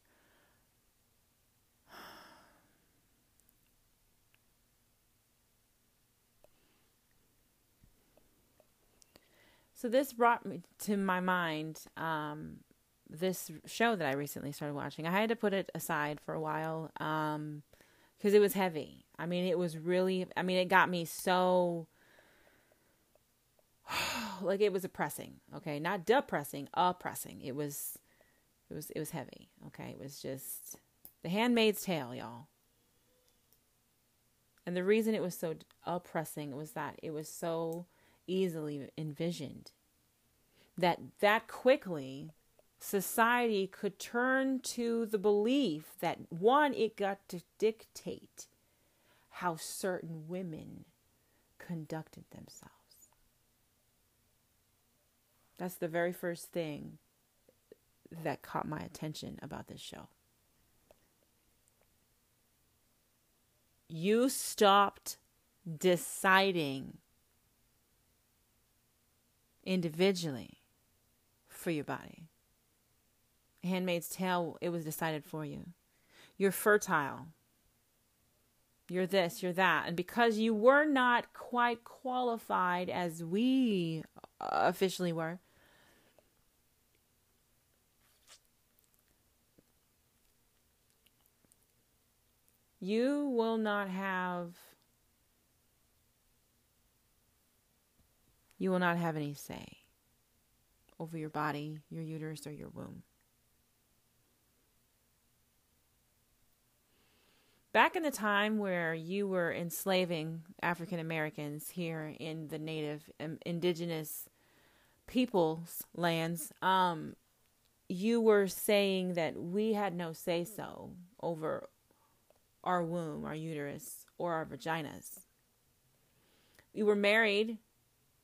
So this brought me to my mind um, this show that I recently started watching. I had to put it aside for a while because um, it was heavy. I mean, it was really. I mean, it got me so like it was oppressing. Okay, not depressing, oppressing. It was, it was, it was heavy. Okay, it was just The Handmaid's Tale, y'all. And the reason it was so oppressing was that it was so easily envisioned that that quickly society could turn to the belief that one it got to dictate how certain women conducted themselves. That's the very first thing that caught my attention about this show. You stopped deciding individually for your body. Handmaid's Tale, it was decided for you. You're fertile. You're this, you're that. And because you were not quite qualified as we uh, officially were, you will not have you will not have any say over your body, your uterus, or your womb. Back in the time where you were enslaving African Americans here in the native um, indigenous peoples' lands, um, you were saying that we had no say so over our womb, our uterus, or our vaginas. We were married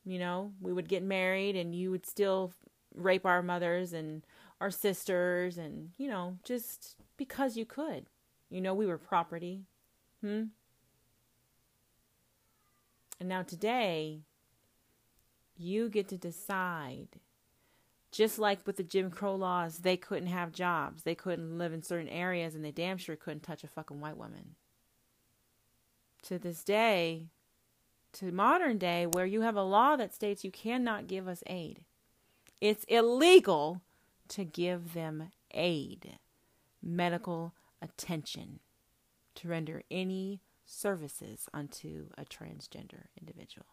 you know, we would get married and you would still rape our mothers and our sisters and, you know, just because you could. You know, we were property. Hmm? And now today, you get to decide. Just like with the Jim Crow laws, they couldn't have jobs. They couldn't live in certain areas, and they damn sure couldn't touch a fucking white woman. To this day, to modern day where you have a law that states you cannot give us aid. It's illegal to give them aid, medical attention, to render any services unto a transgender individual.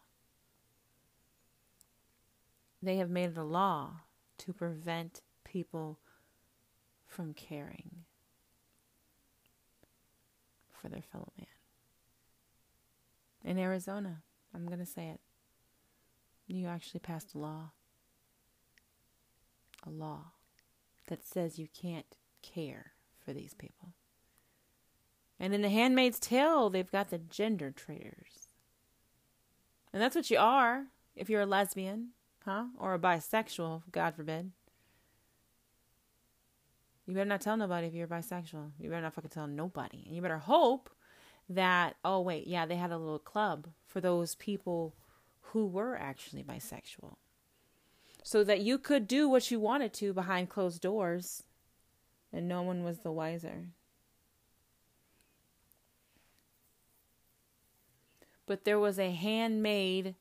They have made it a law to prevent people from caring for their fellow man. In Arizona, I'm going to say it. You actually passed a law. A law that says you can't care for these people. And in The Handmaid's Tale, they've got the gender traitors. And that's what you are if you're a lesbian, huh? Or a bisexual, God forbid. You better not tell nobody if you're bisexual. You better not fucking tell nobody. And you better hope that, oh, wait, yeah, they had a little club for those people who were actually bisexual. So that you could do what you wanted to behind closed doors and no one was the wiser. But there was a handmaid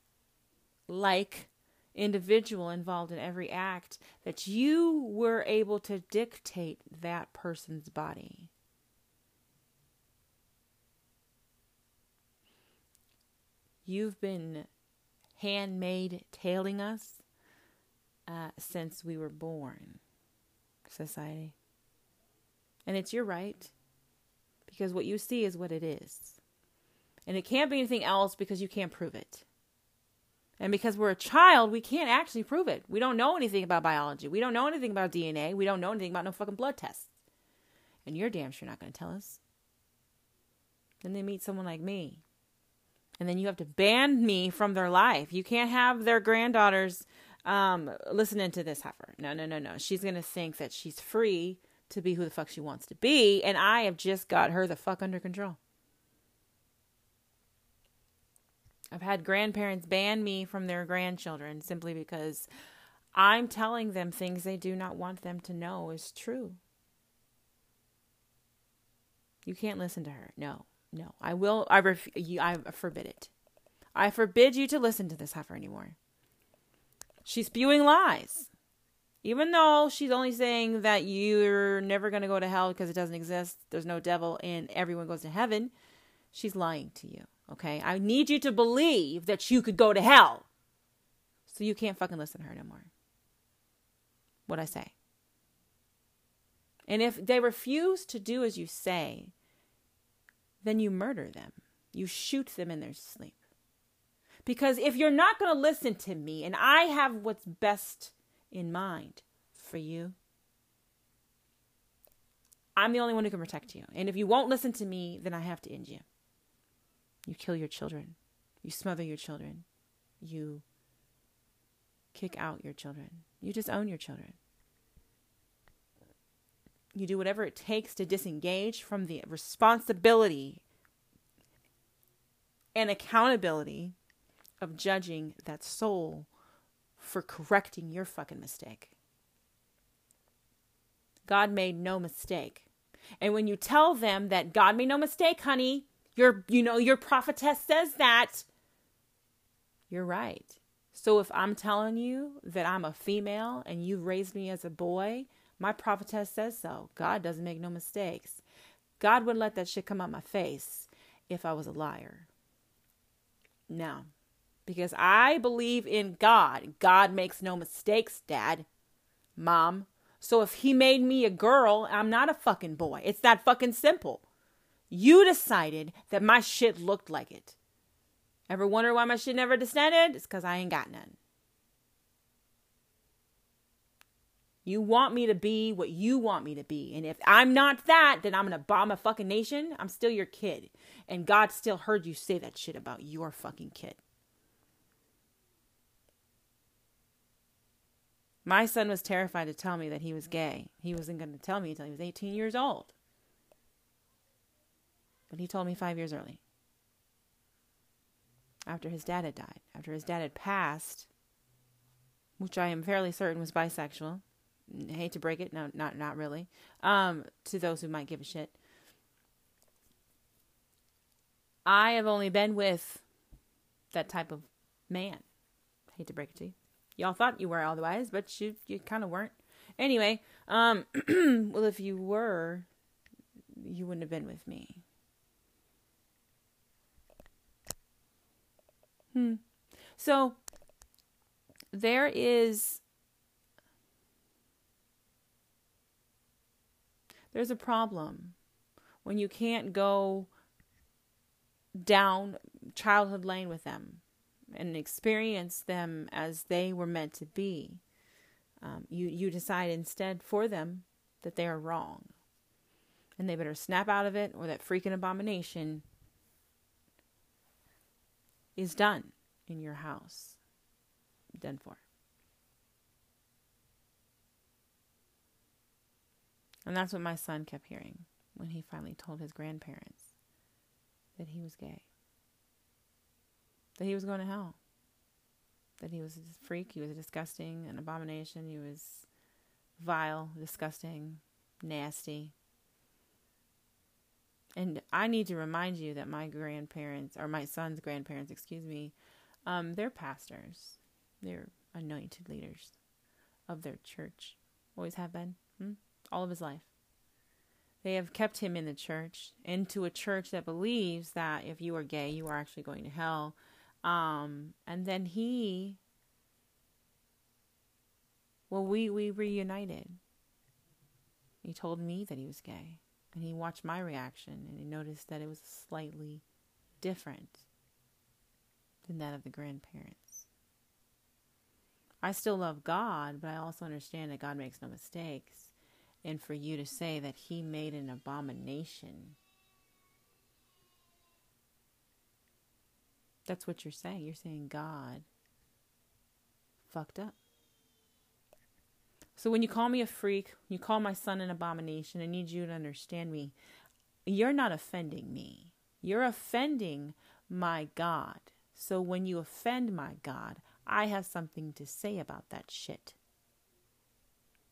like individual involved in every act that you were able to dictate that person's body. You've been handmaid tailing us uh, since we were born, society. And it's your right because what you see is what it is. And it can't be anything else because you can't prove it. And because we're a child, we can't actually prove it. We don't know anything about biology. We don't know anything about DNA. We don't know anything about no fucking blood tests. And you're damn sure not going to tell us. Then they meet someone like me. And then you have to ban me from their life. You can't have their granddaughters um, listening to this heifer. No, no, no, no. She's going to think that she's free to be who the fuck she wants to be. And I have just got her the fuck under control. I've had grandparents ban me from their grandchildren simply because I'm telling them things they do not want them to know is true. You can't listen to her. No, no. I will. I ref, I forbid it. I forbid you to listen to this heifer anymore. She's spewing lies. Even though she's only saying that you're never going to go to hell because it doesn't exist, there's no devil, and everyone goes to heaven, she's lying to you. Okay? I need you to believe that you could go to hell. So you can't fucking listen to her no more. What I say. And if they refuse to do as you say, then you murder them. You shoot them in their sleep. Because if you're not going to listen to me and I have what's best in mind for you, I'm the only one who can protect you. And if you won't listen to me, then I have to end you. You kill your children. You smother your children. You kick out your children. You disown your children. You do whatever it takes to disengage from the responsibility and accountability of judging that soul for correcting your fucking mistake. God made no mistake. And when you tell them that God made no mistake, honey, your you know your prophetess says that. You're right. So if I'm telling you that I'm a female and you raised me as a boy, my prophetess says so. God doesn't make no mistakes. God wouldn't let that shit come out my face if I was a liar. No. Because I believe in God. God makes no mistakes, Dad. Mom. So if he made me a girl, I'm not a fucking boy. It's that fucking simple. You decided that my shit looked like it. Ever wonder why my shit never descended? It's because I ain't got none. You want me to be what you want me to be. And if I'm not that, then I'm going to bomb a fucking nation. I'm still your kid. And God still heard you say that shit about your fucking kid. My son was terrified to tell me that he was gay. He wasn't going to tell me until he was 18 years old. But he told me five years early. After his dad had died. After his dad had passed, which I am fairly certain was bisexual. Hate to break it, no, not not really. Um, to those who might give a shit. I have only been with that type of man. Hate to break it to you. Y'all thought you were otherwise, but you you kind of weren't. Anyway, um, well, if you were, you wouldn't have been with me. Hmm. So there is there's a problem when you can't go down childhood lane with them and experience them as they were meant to be. Um, you you decide instead for them that they are wrong, and they better snap out of it, or that freaking abomination is done in your house. Done for. And that's what my son kept hearing when he finally told his grandparents that he was gay, that he was going to hell, that he was a freak, he was disgusting, an abomination, he was vile, disgusting, nasty. And I need to remind you that my grandparents, or my son's grandparents, excuse me, um, they're pastors. They're anointed leaders of their church. Always have been. All of his life. They have kept him in the church, into a church that believes that if you are gay, you are actually going to hell. Um, and then he, well, we, we reunited. He told me that he was gay, and he watched my reaction, and he noticed that it was slightly different than that of the grandparents. I still love God, but I also understand that God makes no mistakes and for you to say that he made an abomination. That's what you're saying. You're saying God fucked up. So when you call me a freak, you call my son an abomination, I need you to understand me. You're not offending me. You're offending my God. So when you offend my God, I have something to say about that shit.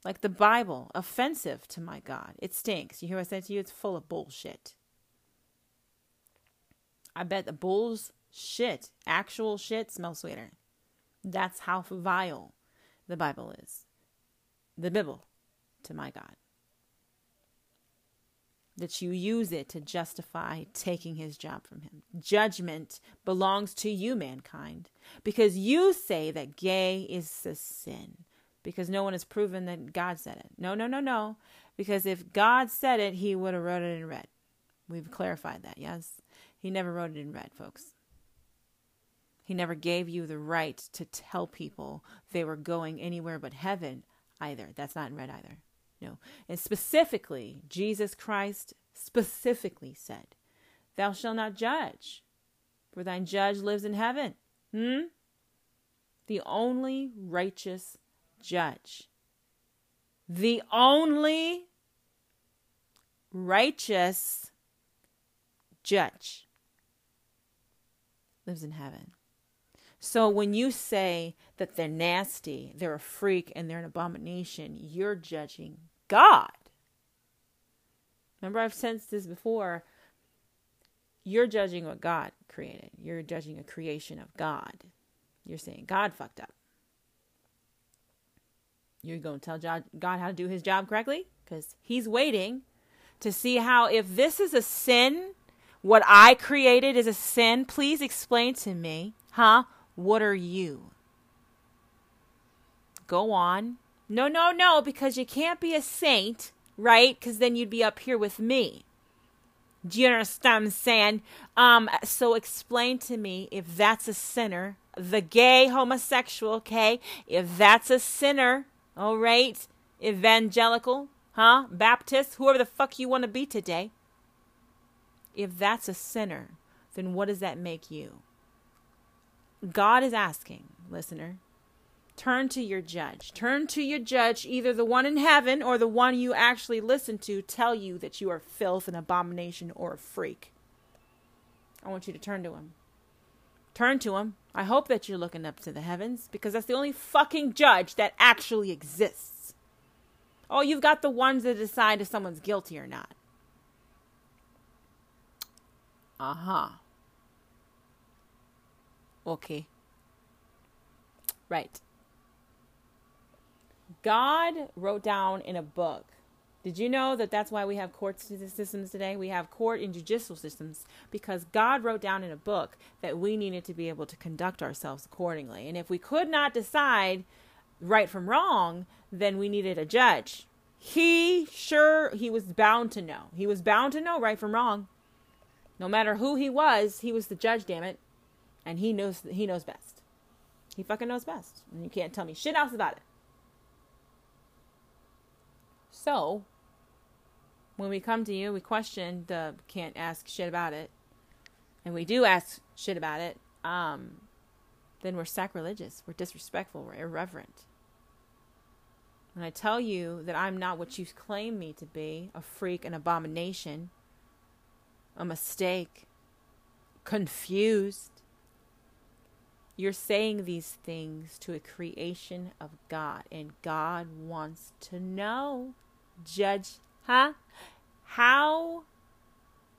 Like the Bible, offensive to my God. It stinks. You hear what I said to you? It's full of bullshit. I bet the bull's shit, actual shit, smells sweeter. That's how vile the Bible is. The Bible to my God. That you use it to justify taking his job from him. Judgment belongs to you, mankind, because you say that gay is a sin because no one has proven that God said it. No, no, no, no. Because if God said it, he would have wrote it in red. We've clarified that, yes? He never wrote it in red, folks. He never gave you the right to tell people they were going anywhere but heaven either. That's not in red either. No. And specifically, Jesus Christ specifically said, Thou shalt not judge, for thine judge lives in heaven. Hmm? The only righteous judge. The only righteous judge lives in heaven. So when you say that they're nasty, they're a freak, and they're an abomination, you're judging God. Remember, I've sensed this before. You're judging what God created. You're judging a creation of God. You're saying God fucked up. You're going to tell God how to do his job correctly? Because he's waiting to see how, if this is a sin, what I created is a sin, please explain to me, huh? What are you? Go on. No, no, no, because you can't be a saint, right? Because then you'd be up here with me. Do you understand what I'm saying? Um, so explain to me if that's a sinner, the gay homosexual, okay? If that's a sinner, all right, evangelical, huh? Baptist, whoever the fuck you want to be today. If that's a sinner, then what does that make you? God is asking, listener, turn to your judge. Turn to your judge, either the one in heaven or the one you actually listen to tell you that you are filth and abomination or a freak. I want you to turn to him. Turn to him. I hope that you're looking up to the heavens because that's the only fucking judge that actually exists. Oh, you've got the ones that decide if someone's guilty or not. Uh huh. Okay. Right. God wrote down in a book did you know that that's why we have court systems today? We have court and judicial systems because God wrote down in a book that we needed to be able to conduct ourselves accordingly. And if we could not decide right from wrong, then we needed a judge. He sure he was bound to know. He was bound to know right from wrong. No matter who he was, he was the judge, damn it. And he knows he knows best. He fucking knows best. And you can't tell me shit else about it. So, when we come to you, we question the can't ask shit about it, and we do ask shit about it, um, then we're sacrilegious, we're disrespectful, we're irreverent. When I tell you that I'm not what you claim me to be, a freak, an abomination, a mistake, confused. You're saying these things to a creation of God, and God wants to know. Judge, huh? How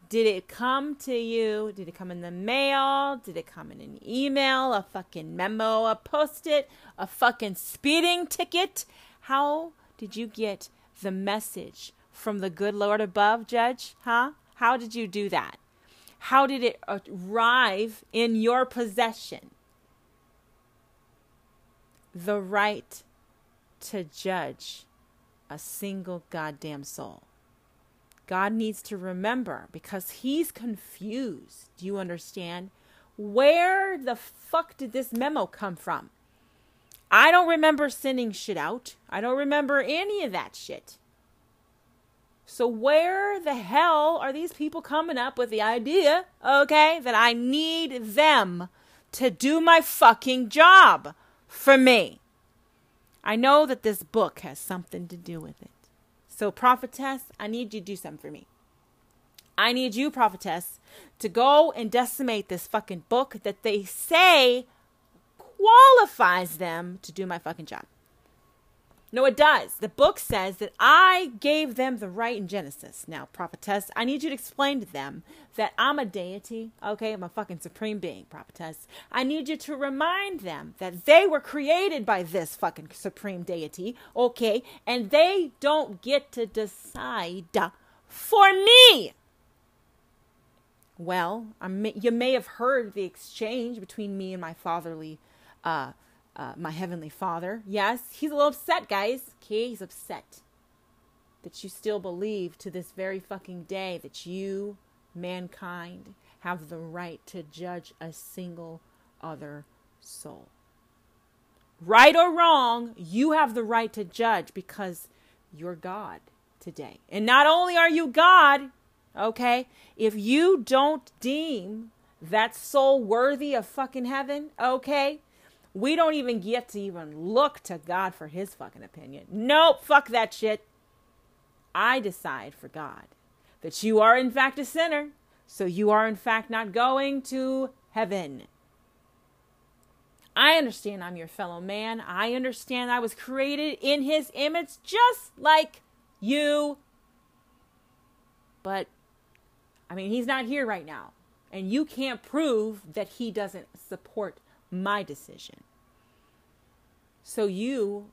did it come to you? Did it come in the mail? Did it come in an email, a fucking memo, a post it, a fucking speeding ticket? How did you get the message from the good Lord above, Judge? Huh? How did you do that? How did it arrive in your possession? The right to judge a single goddamn soul. God needs to remember because he's confused. Do you understand? Where the fuck did this memo come from? I don't remember sending shit out. I don't remember any of that shit. So, where the hell are these people coming up with the idea, okay, that I need them to do my fucking job for me? I know that this book has something to do with it. So, prophetess, I need you to do something for me. I need you, prophetess, to go and decimate this fucking book that they say qualifies them to do my fucking job. No, it does. The book says that I gave them the right in Genesis. Now, prophetess, I need you to explain to them that I'm a deity, okay? I'm a fucking supreme being, prophetess. I need you to remind them that they were created by this fucking supreme deity, okay? And they don't get to decide for me. Well, may, you may have heard the exchange between me and my fatherly uh, uh, my heavenly father. Yes, he's a little upset, guys. Okay, he's upset that you still believe to this very fucking day that you, mankind, have the right to judge a single other soul. Right or wrong, you have the right to judge because you're God today. And not only are you God, okay, if you don't deem that soul worthy of fucking heaven, okay, we don't even get to even look to God for his fucking opinion. Nope, fuck that shit. I decide for God that you are in fact a sinner, so you are in fact not going to heaven. I understand I'm your fellow man. I understand I was created in his image just like you. But, I mean, he's not here right now. And you can't prove that he doesn't support my decision. So you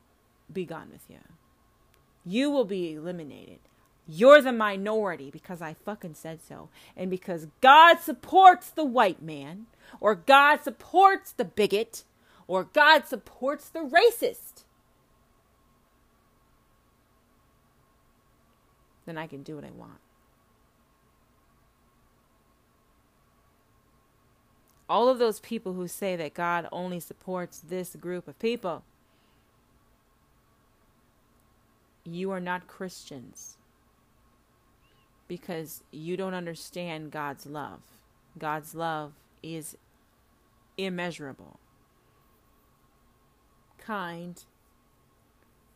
be gone with you. You will be eliminated. You're the minority because I fucking said so. And because God supports the white man, or God supports the bigot, or God supports the racist, then I can do what I want. All of those people who say that God only supports this group of people, you are not Christians because you don't understand God's love. God's love is immeasurable, kind,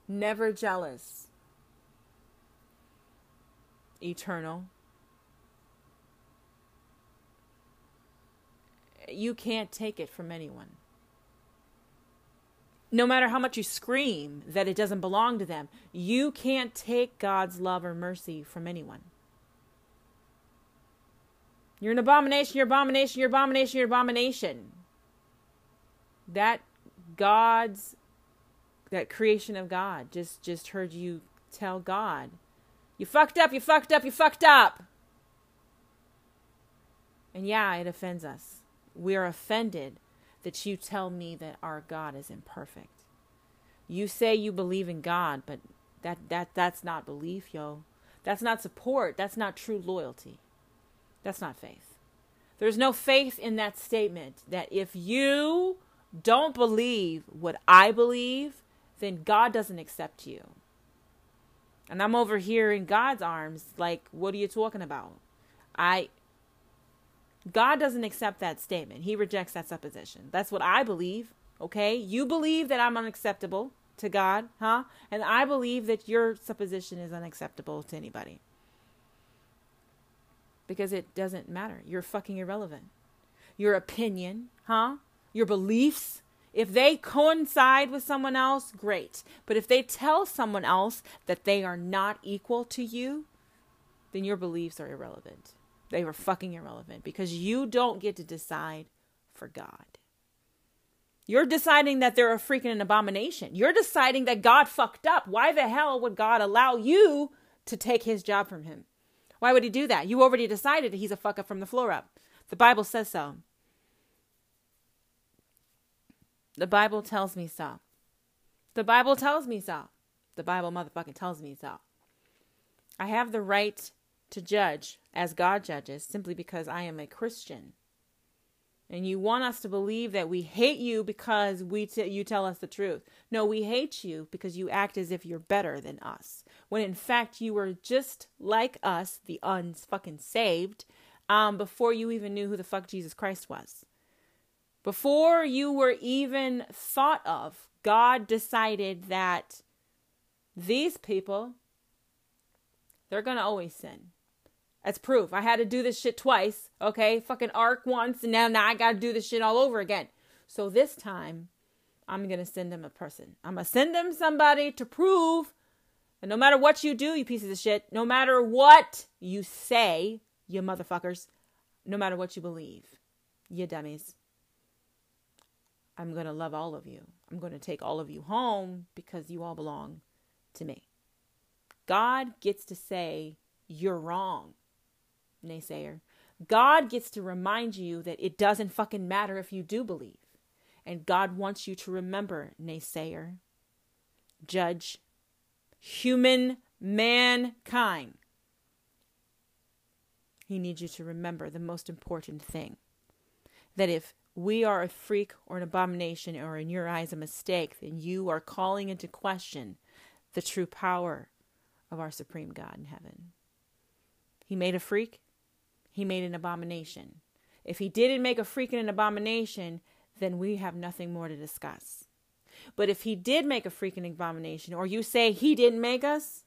never jealous, eternal you can't take it from anyone. No matter how much you scream that it doesn't belong to them, you can't take God's love or mercy from anyone. You're an abomination, you're abomination, you're abomination, you're abomination. That God's that creation of God just just heard you tell God, you fucked up, you fucked up, you fucked up. And yeah, it offends us we are offended that you tell me that our God is imperfect. You say you believe in God, but that that that's not belief, yo. That's not support. That's not true loyalty. That's not faith. There's no faith in that statement that if you don't believe what I believe, then God doesn't accept you. And I'm over here in God's arms like what are you talking about? I God doesn't accept that statement. He rejects that supposition. That's what I believe. Okay? You believe that I'm unacceptable to God, huh? And I believe that your supposition is unacceptable to anybody. Because it doesn't matter. You're fucking irrelevant. your opinion, huh? Your beliefs. If they coincide with someone else, great. But if they tell someone else that they are not equal to you, then your beliefs are irrelevant. They were fucking irrelevant because you don't get to decide for God. You're deciding that they're a freaking abomination. You're deciding that God fucked up. Why the hell would God allow you to take his job from him? Why would he do that? You already decided he's a fuck up from the floor up. The Bible says so. The Bible tells me so. The Bible tells me so. The Bible motherfucking tells me so. I have the right to judge as God judges simply because I am a Christian. And you want us to believe that we hate you because we t- you tell us the truth. No, we hate you because you act as if you're better than us. When in fact you were just like us, the unfucking saved, um, before you even knew who the fuck Jesus Christ was. Before you were even thought of, God decided that these people, they're going to always sin. That's proof. I had to do this shit twice, okay? Fucking ark once, and now, now I got to do this shit all over again. So this time, I'm to send them a person. I'm to send them somebody to prove that no matter what you do, you pieces of shit, no matter what you say, you motherfuckers, no matter what you believe, you dummies, I'm to love all of you. I'm to take all of you home because you all belong to me. God gets to say, you're wrong naysayer. God gets to remind you that it doesn't fucking matter if you do believe. And God wants you to remember, naysayer, judge, human mankind. He needs you to remember the most important thing that if we are a freak or an abomination or in your eyes a mistake, then you are calling into question the true power of our supreme God in heaven. He made a freak, he made an abomination. If he didn't make a freaking abomination, then we have nothing more to discuss. But if he did make a freaking abomination, or you say he didn't make us,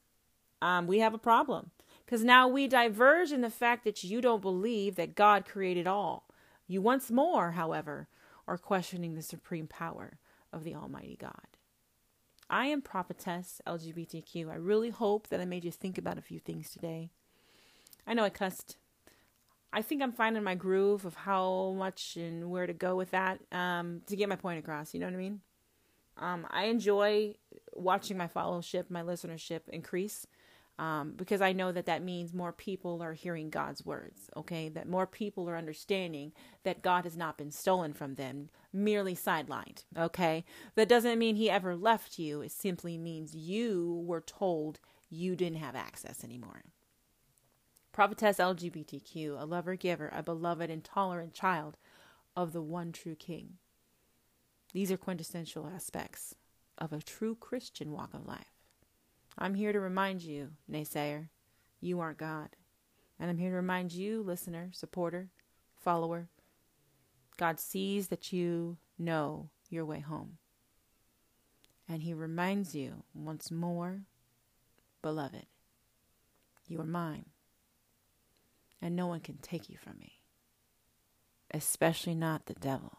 um, we have a problem. Because now we diverge in the fact that you don't believe that God created all. You once more, however, are questioning the supreme power of the Almighty God. I am prophetess LGBTQ. I really hope that I made you think about a few things today. I know I cussed I think I'm finding my groove of how much and where to go with that um, to get my point across. You know what I mean? Um, I enjoy watching my followership, my listenership increase um, because I know that that means more people are hearing God's words, okay? That more people are understanding that God has not been stolen from them, merely sidelined, okay? That doesn't mean He ever left you, it simply means you were told you didn't have access anymore. Prophetess LGBTQ, a lover giver, a beloved and tolerant child of the one true King. These are quintessential aspects of a true Christian walk of life. I'm here to remind you, naysayer, you aren't God. And I'm here to remind you, listener, supporter, follower, God sees that you know your way home. And He reminds you once more, beloved, you are mine and no one can take you from me, especially not the devil.